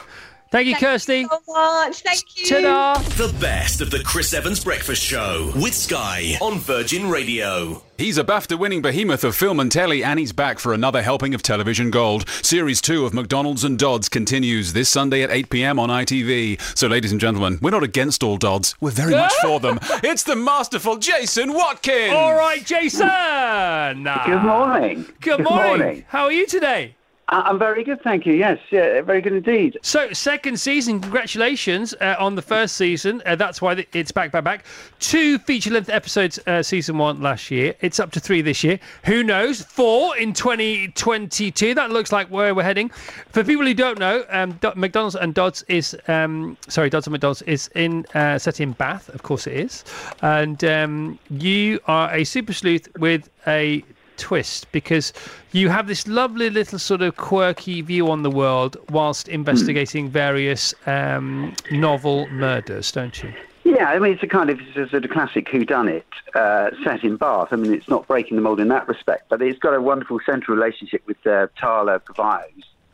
Thank you, Kirsty. so much. Thank you. Ta-da. The best of the Chris Evans Breakfast Show with Sky on Virgin Radio. He's a BAFTA winning behemoth of film and telly, and he's back for another helping of television gold. Series 2 of McDonald's and Dodds continues this Sunday at 8 pm on ITV. So, ladies and gentlemen, we're not against all Dodds, we're very much for them. It's the masterful Jason Watkins! All right, Jason. Good morning. Good, Good morning. morning. How are you today? I- I'm very good, thank you. Yes, yeah, very good indeed. So, second season, congratulations uh, on the first season. Uh, that's why it's back, back, back. Two feature length episodes, uh, season one last year. It's up to three this year. Who knows? Four in 2022. That looks like where we're heading. For people who don't know, um, Do- McDonald's and Dodds is, um, sorry, Dodds and McDonald's is in uh, set in Bath. Of course it is. And um, you are a super sleuth with a twist because you have this lovely little sort of quirky view on the world whilst investigating various um, novel murders, don't you? Yeah, I mean, it's a kind of it's a sort of classic whodunit uh, set in Bath. I mean, it's not breaking the mold in that respect, but it's got a wonderful central relationship with uh, Tala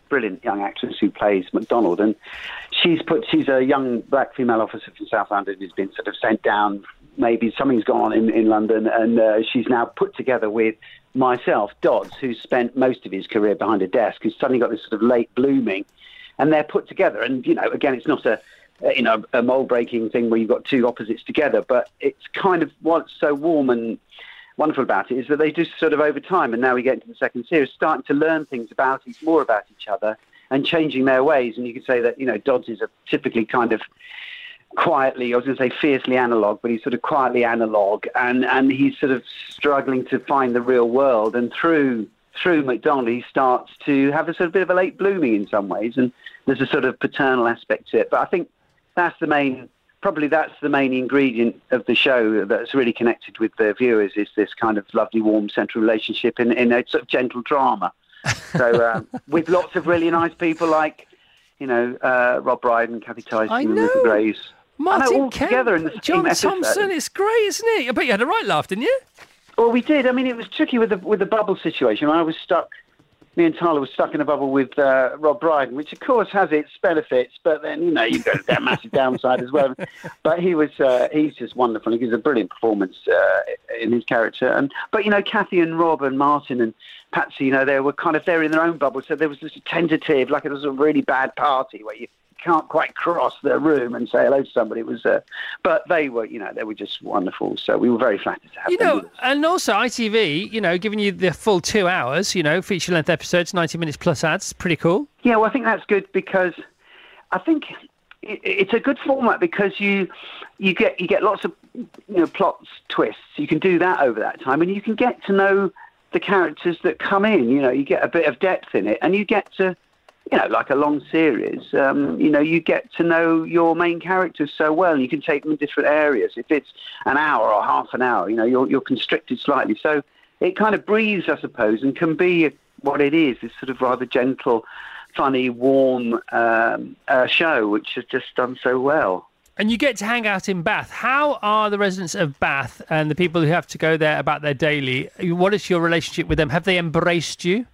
brilliant young actress who plays MacDonald, and she's put she's a young black female officer from South London who's been sort of sent down. Maybe something's gone on in, in London, and uh, she's now put together with myself, Dodds, who's spent most of his career behind a desk, who's suddenly got this sort of late blooming, and they're put together. And you know, again, it's not a you know a mold breaking thing where you've got two opposites together, but it's kind of what's so warm and wonderful about it is that they just sort of over time, and now we get into the second series, starting to learn things about each more about each other and changing their ways. And you could say that you know Dodds is a typically kind of quietly, I was going to say fiercely analog, but he's sort of quietly analog, and and he's sort of struggling to find the real world. And through through McDonald, he starts to have a sort of bit of a late blooming in some ways, and there's a sort of paternal aspect to it. But I think that's the main, probably that's the main ingredient of the show that's really connected with the viewers is this kind of lovely, warm central relationship in, in a sort of gentle drama. So um, with lots of really nice people like, you know, uh, Rob Brydon, Kathy Tyson, know. Graves. Martin know, together in the John. Thompson. It's great, isn't it? I bet you had a right laugh, didn't you? Well, we did. I mean, it was tricky with the with the bubble situation. I was stuck. Me and Tala were stuck in a bubble with uh, Rob Brydon, which of course has its benefits, but then you know you've got a massive downside as well. But he was uh, he's just wonderful. He gives a brilliant performance uh, in his character. And but you know Kathy and Rob and Martin and Patsy, you know they were kind of they're in their own bubble, so there was this tentative, like it was a really bad party where you can't quite cross the room and say hello to somebody. It was, uh, but they were, you know, they were just wonderful. So we were very flattered to have You them. know, and also ITV, you know, giving you the full two hours, you know, feature length episodes, 90 minutes plus ads. Pretty cool. Yeah, well, I think that's good because I think it's a good format because you you get you get lots of you know plots twists. You can do that over that time, and you can get to know the characters that come in. You know, you get a bit of depth in it, and you get to you know, like a long series, um, you know, you get to know your main characters so well, and you can take them in different areas. If it's an hour or half an hour, you know, you're, you're constricted slightly. So it kind of breathes, I suppose, and can be what it is, this sort of rather gentle, funny, warm um, uh, show, which has just done so well. And you get to hang out in Bath. How are the residents of Bath and the people who have to go there about their daily? What is your relationship with them? Have they embraced you?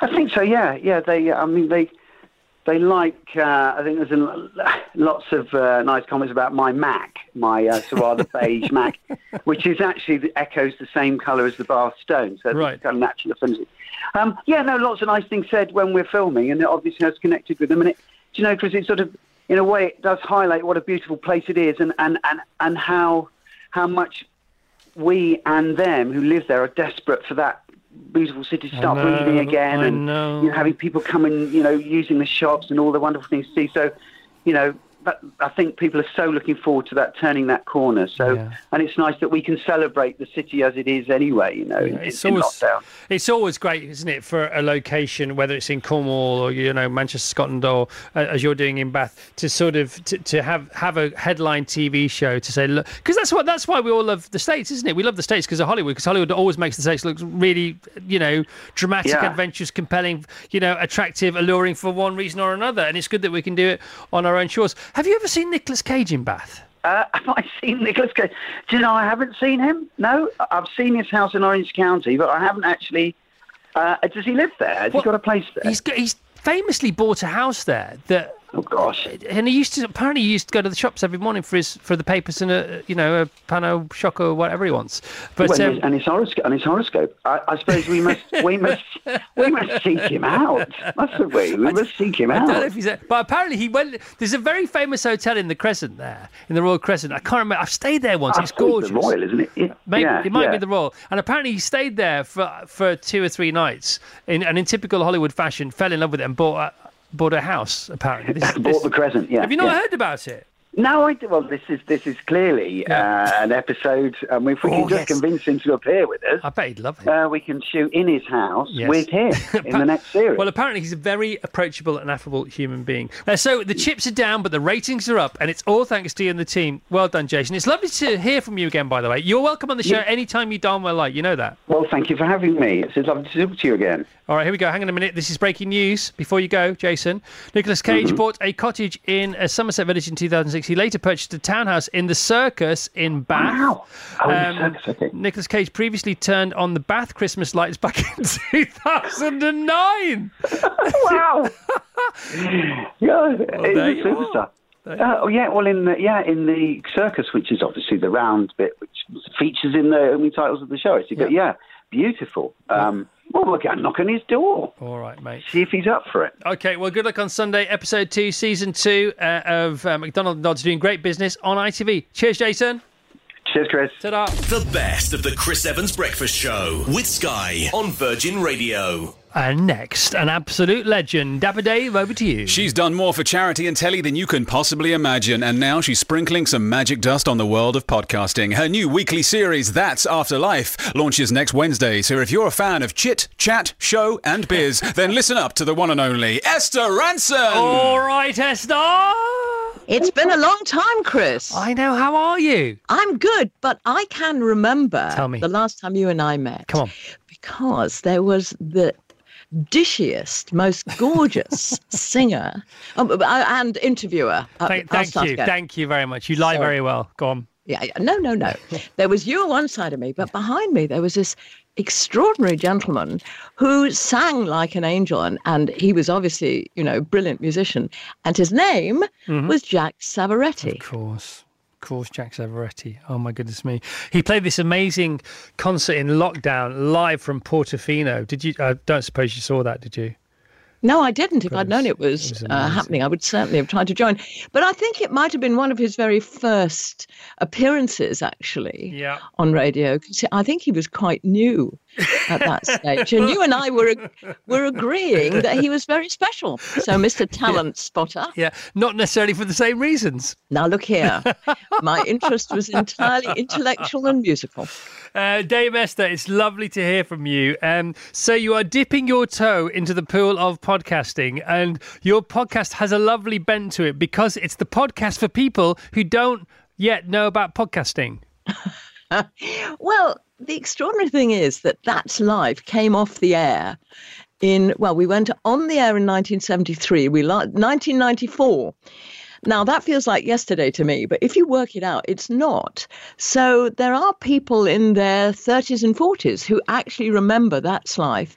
I think so. Yeah, yeah. They, I mean, they, they like. Uh, I think there's a, lots of uh, nice comments about my Mac, my uh, Sarada beige Mac, which is actually the, echoes the same colour as the Bath Stone, so Right. it's kind of natural affinity. Um, yeah, no, lots of nice things said when we're filming, and it obviously has connected with them. And it, do you know, because it sort of, in a way, it does highlight what a beautiful place it is, and and and and how how much we and them who live there are desperate for that beautiful city to start know, breathing again and. You know, having people come and you know using the shops and all the wonderful things to see. So, you know, but I think people are so looking forward to that turning that corner. So, Yeah. and it's nice that we can celebrate the city as it is anyway. You know, in, It's in always, lockdown. it's always great, isn't it, for a location, whether it's in Cornwall or you know Manchester, Scotland, or uh, as you're doing in Bath, to sort of to, to have have a headline TV show to say, look, because that's what that's why we all love the states, isn't it? We love the states because of Hollywood, because Hollywood always makes the states look really, you know, dramatic, Yeah. adventurous, compelling, you know, attractive, alluring for one reason or another, and it's good that we can do it on our own shores. Have you ever seen Nicolas Cage in Bath? Uh, have I seen Nicolas Cage? Do you know I haven't seen him? No, I've seen his house in Orange County, but I haven't actually. Uh, does he live there? Has Well, he got a place there? He's he's famously bought a house there that Oh gosh. and he used to apparently he used to go to the shops every morning for his for the papers and a you know a pano shock or whatever he wants. But Well, um, and his horoscope. And his horoscope. I, I suppose we must we must we must seek him out, mustn't we? We must seek him I don't know out. if he's. A, but apparently he went. There's a very famous hotel in the Crescent there, in the Royal Crescent. I can't remember. I've stayed there once. I it's gorgeous. the Royal, isn't it? Yeah, Maybe yeah, it might yeah. be the Royal. And apparently he stayed there for for two or three nights, in, and in typical Hollywood fashion, fell in love with it and bought a, bought a house. Apparently, This- Bought this- the Crescent. Yeah. Have you not yeah. heard about it? No, I do. Well, this is this is clearly uh, an episode. Um, if we Oh, can just yes. convince him to appear with us, I bet he'd love it. uh, we can shoot in his house Yes. with him in the next series. Well, apparently he's a very approachable and affable human being. Uh, so the chips are down, but the ratings are up, and it's all thanks to you and the team. Well done, Jason. It's lovely to hear from you again, by the way. You're welcome on the show Yeah. anytime you darn well like. You know that. Well, thank you for having me. It's lovely to talk to you again. All right, here we go. Hang on a minute. This is breaking news. Before you go, Jason, Nicolas Cage Mm-hmm. bought a cottage in a Somerset Village in 2006. He later purchased a townhouse in the Circus in Bath. Wow. Oh, Um, circus, okay. Nicolas Cage previously turned on the Bath Christmas lights back in 2009. wow. yeah, he's there a you superstar. Uh, oh yeah, well in the, yeah in the circus, which is obviously the round bit, which features in the opening titles of the show. So you got yeah, beautiful. Um, well, we'll go and knock on his door, All right, mate. see if he's up for it. Okay, well, good luck on Sunday, episode two, season two uh, of uh, McDonald Nods doing great business on ITV. Cheers, Jason. Cheers, Chris. Ta-da. The best of the Chris Evans Breakfast Show with Sky on Virgin Radio. And next, an absolute legend, Dapper Dave, over to you. She's done more for charity and telly than you can possibly imagine, and now she's sprinkling some magic dust on the world of podcasting. Her new weekly series, That's Afterlife, launches next Wednesday. So if you're a fan of chit, chat, show, and biz, then listen up to the one and only Esther Rantzen. All right, Esther. It's been a long time, Chris. I know. How are you? I'm good, but I can remember Tell me. the last time you and I met. Come on. Because there was the dishiest, most gorgeous singer um, uh, and interviewer. Uh, Thank, I'll thank you. Thank you very much. You lie Sorry. very well. Go on. Yeah, yeah, no, no, no. There was you on one side of me, but behind me there was this extraordinary gentleman who sang like an angel, and, and he was obviously, you know, a brilliant musician. And his name Mhm. was Jack Savoretti. Of course. Course, Jack Savoretti. Oh my goodness me! He played this amazing concert in lockdown live from Portofino. Did you? I don't suppose you saw that, did you? No, I didn't. If I'd known it was, was uh, happening, I would certainly have tried to join. But I think it might have been one of his very first appearances, actually, Yeah. on radio. 'cause I think he was quite new at that stage, and you and I were were agreeing that he was very special. So, Mr. Talent Spotter. Yeah, not necessarily for the same reasons. Now, look here. My interest was entirely intellectual and musical. Uh, Dame Esther, it's lovely to hear from you. Um, so you are dipping your toe into the pool of podcasting, and your podcast has a lovely bent to it because it's the podcast for people who don't yet know about podcasting. well, the extraordinary thing is that That's Life came off the air in, well, we went on the air in 1973, we li- 1994. Now, that feels like yesterday to me, but if you work it out, it's not. So there are people in their 30s and 40s who actually remember That's Life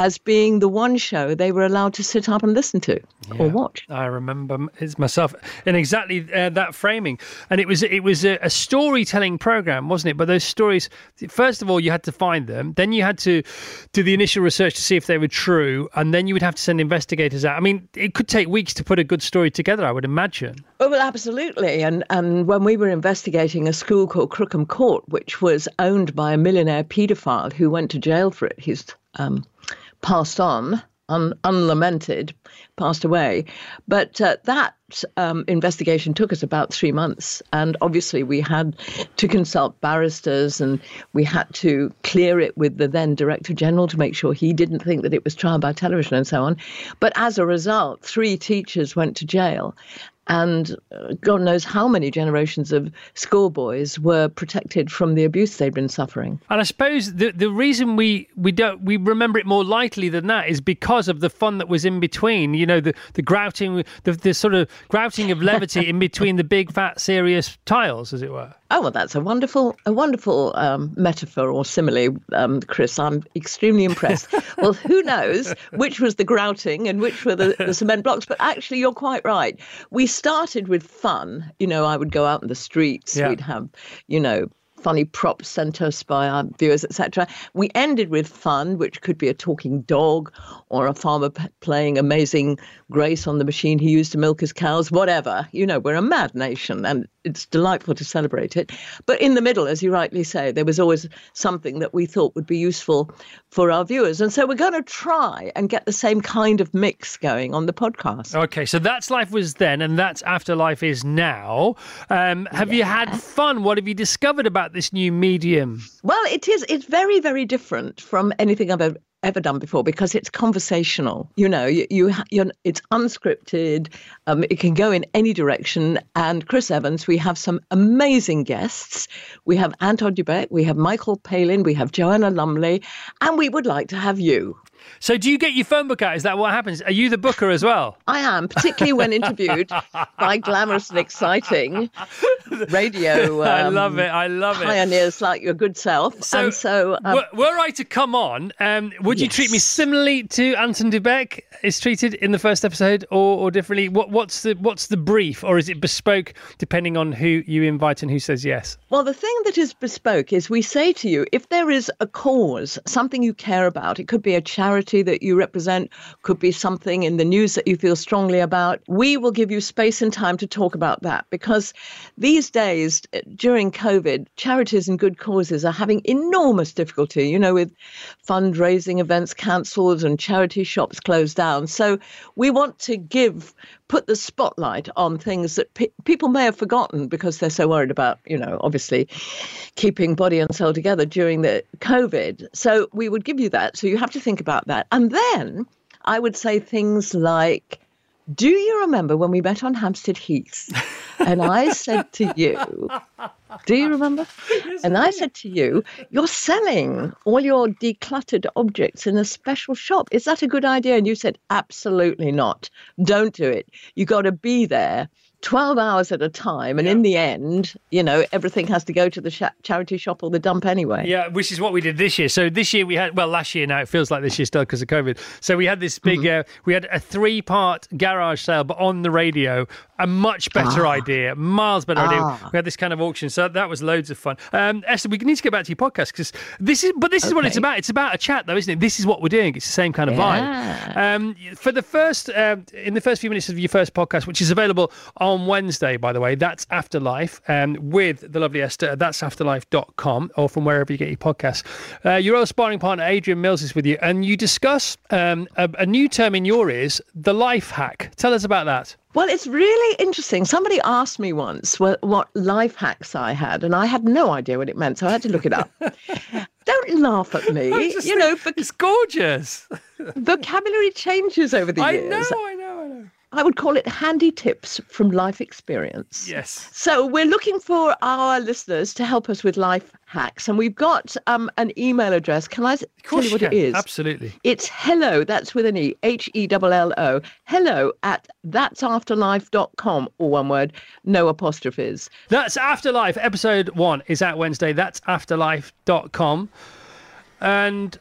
as being the one show they were allowed to sit up and listen to or watch. I remember it's myself in exactly uh, that framing, and it was it was a, a storytelling program, wasn't it? But those stories, first of all, you had to find them, then you had to do the initial research to see if they were true, and then you would have to send investigators out. I mean, it could take weeks to put a good story together. I would imagine. Oh, well, absolutely. And and when we were investigating a school called Crookham Court, which was owned by a millionaire paedophile who went to jail for it, he's um, passed on, un, unlamented, passed away. But uh, that um, investigation took us about three months. And obviously, we had to consult barristers and we had to clear it with the then Director General to make sure he didn't think that it was trial by television and so on. But as a result, three teachers went to jail. And uh, God knows how many generations of schoolboys were protected from the abuse they'd been suffering. And I suppose the the reason we, we don't we remember it more lightly than that is because of the fun that was in between. You know, the the grouting, the, the sort of grouting of levity in between the big fat serious tiles, as it were. Oh well, that's a wonderful, a wonderful um, metaphor or simile, um, Chris. I'm extremely impressed. well, who knows which was the grouting and which were the, the cement blocks? But actually, you're quite right. We started with fun. You know, I would go out in the streets. Yeah. We'd have, you know. Funny props sent us by our viewers, etc. We ended with fun, which could be a talking dog or a farmer p- playing Amazing Grace on the machine he used to milk his cows, whatever. You know, we're a mad nation and it's delightful to celebrate it. But in the middle, as you rightly say, there was always something that we thought would be useful for our viewers. And so we're going to try and get the same kind of mix going on the podcast. Okay, so that's life was then, and that's afterlife is now. Um, have you had fun? What have you discovered about this new medium? Well, it is. It's very, very different from anything I've ever, done before because it's conversational. You know, you, you it's unscripted. Um, it can go in any direction. And Chris Evans, we have some amazing guests. We have Anton Du Beke, we have Michael Palin, we have Joanna Lumley, and we would like to have you. So, do you get your phone book out? Is that what happens? Are you the booker as well? I am, particularly when interviewed by glamorous and exciting radio. I um, love it. I love it. Pioneers like your good self. So, and so, um, were, were I to come on, um, would you treat me similarly to Anton Du Beke is treated in the first episode, or, or differently? What, what's the what's the brief, or is it bespoke depending on who you invite and who says yes? Well, the thing that is bespoke is we say to you if there is a cause, something you care about, it could be a charity that you represent, could be something in the news that you feel strongly about, we will give you space and time to talk about that because these days uh, during COVID, charities and good causes are having enormous difficulty, you know, with fundraising events cancelled and charity shops closed down. So we want to give put the spotlight on things that pe- people may have forgotten because they're so worried about, you know, obviously keeping body and soul together during the COVID. So we would give you that. So you have to think about that. And then I would say things like, do you remember when we met on Hampstead Heath? And I said to you, Do you remember? and I said to you, You're selling all your decluttered objects in a special shop. Is that a good idea? And you said, Absolutely not. Don't do it. You got to be there 12 hours at a time. And in the end, you know, everything has to go to the sh- charity shop or the dump anyway. Yeah, which is what we did this year. So this year we had, well, last year now it feels like this year still because of COVID. So we had this big, Mm-hmm. uh, we had a three part garage sale, but on the radio, a much better Ah. idea, miles better idea. Ah. We had this kind of auction. So that was loads of fun. Um, Esther, we need to get back to your podcast because this is, but this is what it's about. It's about a chat though, isn't it? This is what we're doing. It's the same kind of vibe. Um, for the first, um, in the first few minutes of your first podcast, which is available on Wednesday, by the way, that's Afterlife um, with the lovely Esther. That's afterlife.com or from wherever you get your podcasts. Uh, your old sparring partner, Adrian Mills, is with you, and you discuss um, a, a new term in your ears, the life hack. Tell us about that. Well, it's really interesting. Somebody asked me once what, what life hacks I had, and I had no idea what it meant, so I had to look it up. Don't laugh at me. You know, voc- It's gorgeous. vocabulary changes over the I years. I know, I know, I know. I would call it handy tips from life experience. Yes. So we're looking for our listeners to help us with life hacks, and we've got um, an email address. Can I tell you what it is? Absolutely. It's hello, that's with an E, H E L L O, hello at that'safterlife.com, all one word, no apostrophes. That's Afterlife. Episode one is out Wednesday. That's afterlife.com. And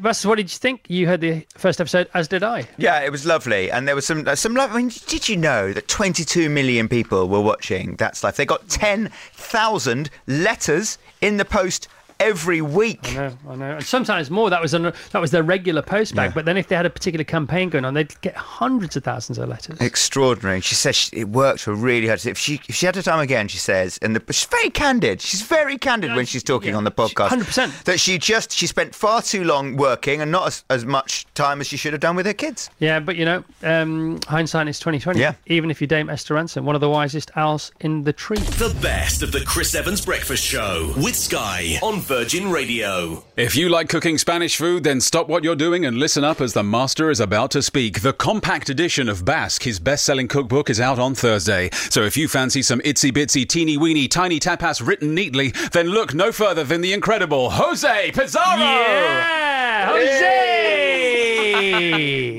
Russ, what did you think? You heard the first episode, as did I. Yeah, it was lovely, and there was some uh, some love. I mean, did you know that 22 million people were watching That's Life? They got 10,000 letters in the post every week. I know, I know. And sometimes more. That was an, that was their regular post bag. Yeah. But then if they had a particular campaign going on, they'd get hundreds of thousands of letters. Extraordinary. She says she, it worked her really hard. If she if she had the time again, she says, and the, she's very candid. She's very candid when she's talking on the podcast. Hundred percent. That she just she spent far too long working and not as, as much time as she should have done with her kids. Yeah, but you know, um, hindsight is twenty twenty. Yeah. Even if you dame Esther Rantzen, one of the wisest owls in the tree. The best of the Chris Evans Breakfast Show with Sky on Virgin Radio. If you like cooking Spanish food, then stop what you're doing and listen up as the master is about to speak. The compact edition of Basque, his best selling cookbook, is out on Thursday. So if you fancy some itsy bitsy, teeny weeny, tiny tapas written neatly, then look no further than the incredible Jose Pizarro! Yeah! Jose!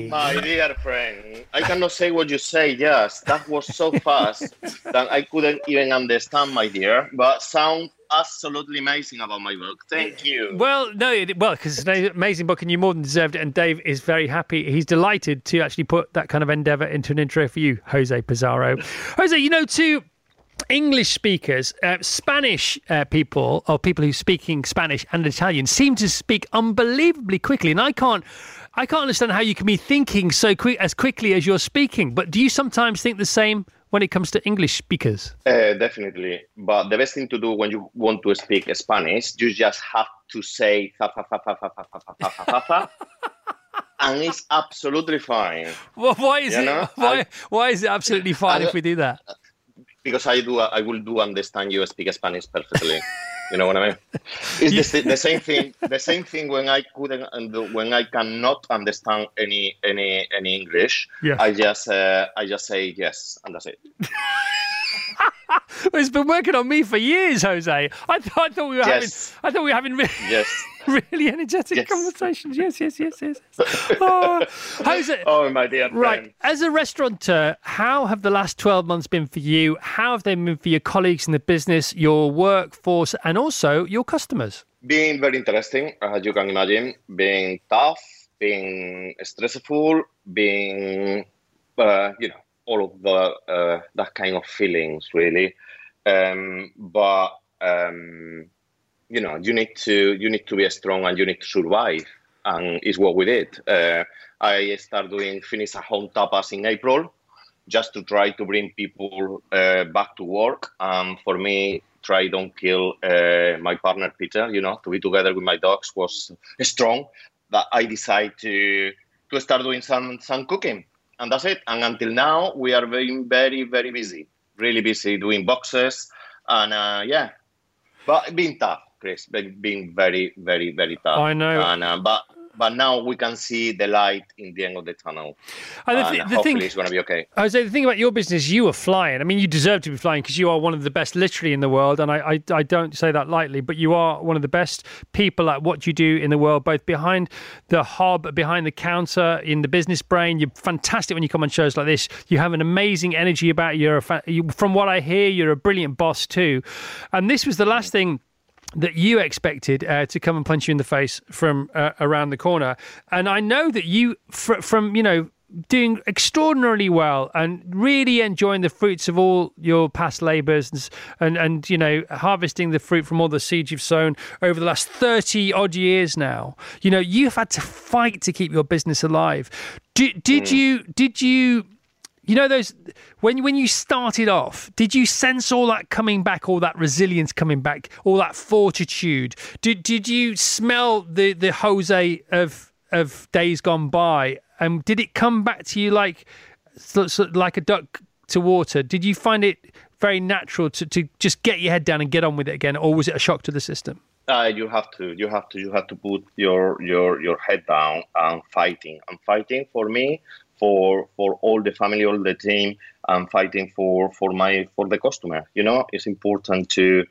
My dear friend, I cannot say what you say. Yes, that was so fast that I couldn't even understand, my dear. But sound absolutely amazing about my book. Thank you. Well, no, it, well, because it's an amazing book and you more than deserved it. And Dave is very happy. He's delighted to actually put that kind of endeavour into an intro for you, Jose Pizarro. Jose, you know, to English speakers, uh, Spanish uh, people, or people who speaking Spanish and Italian, seem to speak unbelievably quickly. And I can't. I can't understand how you can be thinking so quick as quickly as you're speaking. But do you sometimes think the same when it comes to English speakers? Uh, definitely. But the best thing to do when you want to speak Spanish, you just have to say fa fa fa fa fa fa fa fa fa fa fa. And it's absolutely fine. Well, why is You it? know, why? I- why is it absolutely fine I- if we do that? because I do I will do understand you speak Spanish perfectly. You know what I mean? It's the, the same thing. The same thing when I couldn't and when I cannot understand any any any English. Yeah. I just uh, I just say yes and that's it. It's been working on me for years, Jose. I, th- I thought we were Yes. having. I thought we were having re- Yes. really energetic Yes. conversations. Yes, yes, yes, yes. Oh, Jose. Oh my dear Right. friend. As a restaurateur, how have the last 12 months been for you? How have they been for your colleagues in the business, your workforce, and also your customers? Being very interesting, as you can imagine. Being tough, being stressful, being uh, you know all of the uh, that kind of feelings really. Um, but um, you know you need to you need to be strong and you need to survive, and it's what we did. Uh, I started doing finish at home tapas in April, just to try to bring people uh, back to work. Um, for me, try don't kill uh, my partner Peter. You know, to be together with my dogs was strong. That I decided to to start doing some some cooking, and that's it. And until now, we are very very very busy, really busy doing boxes, and uh, yeah, but being tough. Chris, being very, very, very tough. I know. And, uh, but but now we can see the light in the end of the tunnel. And the and the hopefully thing- it's going to be okay. Jose, the thing about your business, you are flying. I mean, you deserve to be flying because you are one of the best literally in the world. And I, I, I don't say that lightly, but you are one of the best people at what you do in the world, both behind the hob, behind the counter, in the business brain. You're fantastic when you come on shows like this. You have an amazing energy about you. Fa- you. From what I hear, you're a brilliant boss too. And this was the last mm. thing that you expected uh, to come and punch you in the face from uh, around the corner. And I know that you, fr- from, you know, doing extraordinarily well and really enjoying the fruits of all your past labours and, and, and, you know, harvesting the fruit from all the seeds you've sown over the last 30 odd years now. You know, you've had to fight to keep your business alive. Did, did you, did you, you know those when when you started off did you sense all that coming back all that resilience coming back all that fortitude? Did did you smell the the jose of of days gone by? And did it come back to you like like a duck to water? Did you find it very natural to, to just get your head down and get on with it again or was it a shock to the system? Uh, you have to, you have to, you have to put your your your head down and fighting. and fighting for me, for for all the family, all the team. I'm fighting for for my for the customer. You know, it's important to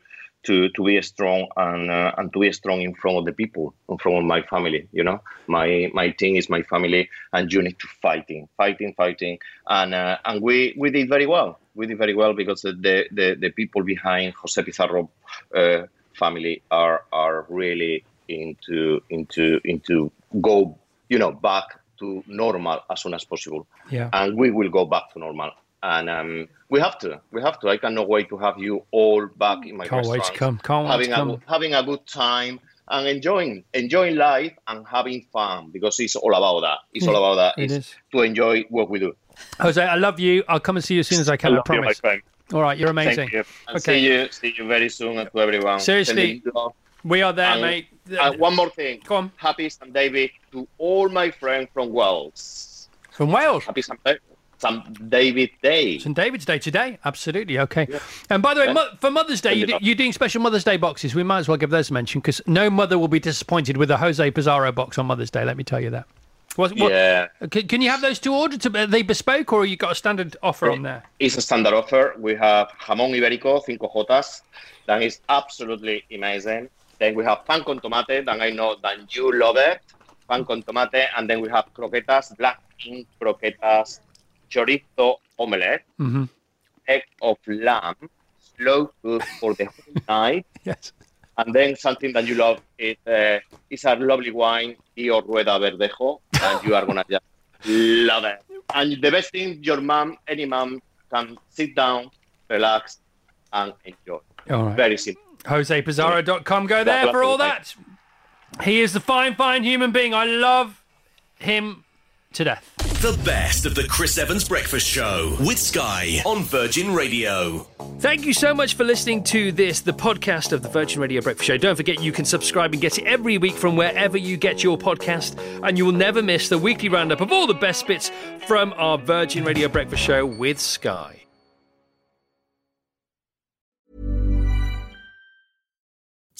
to to be strong and uh, and to be strong in front of the people, in front of my family. You know, my my team is my family, and you need to fighting, fighting, fighting, and uh, and we we did very well. We did very well because the the, the people behind Jose Pizarro. Uh, family are are really into into into go you know back to normal as soon as possible. Yeah. And we will go back to normal. And um, we have to we have to. I cannot wait to have you all back in my can't wait to restaurant, come. Can't wait having to a come. good- having a good time and enjoying enjoying life and having fun because it's all about that. It's all about that. it It's is. to enjoy what we do. Jose i love you. I'll come and see you as soon as i can I i, love you, my promise. friend. all right you're amazing. Thank you. And Okay. see you see you very soon and to everyone. Seriously, we are there And- mate And uh, one more thing. Come on. Happy St. David to all my friends from Wales. From Wales? Happy St. Da- St. David Day. St. David's Day today. Absolutely. Okay. And by the way, Yeah. mo- for Mother's Day, you it do, you're doing special Mother's Day boxes. We might as well give those a mention because no mother will be disappointed with a Jose Pizarro box on Mother's Day. Let me tell you that. What, what- Yeah. Can, can you have those two ordered? To, are they bespoke or you got a standard offer on there? It's a standard offer. We have jamón ibérico, cinco jotas. That is absolutely amazing. Then we have pan con tomate. That I know that you love it. Pan con tomate. And then we have croquetas, black bean croquetas, chorizo omelette, Mm-hmm. egg of lamb, slow cooked for the whole night. Yes. And then something that you love is uh, is a lovely wine, Io Rueda Verdejo, and you are gonna just love it. And the best thing, your mom, any mom, can sit down, relax, and enjoy. All right. Very simple. JosePizarro.com. Go there for all that. He is the fine, fine human being. I love him to death. The best of the Chris Evans Breakfast Show with Sky on Virgin Radio. Thank you so much for listening to this, the podcast of the Virgin Radio Breakfast Show. Don't forget you can subscribe and get it every week from wherever you get your podcast, and you will never miss the weekly roundup of all the best bits from our Virgin Radio Breakfast Show with Sky.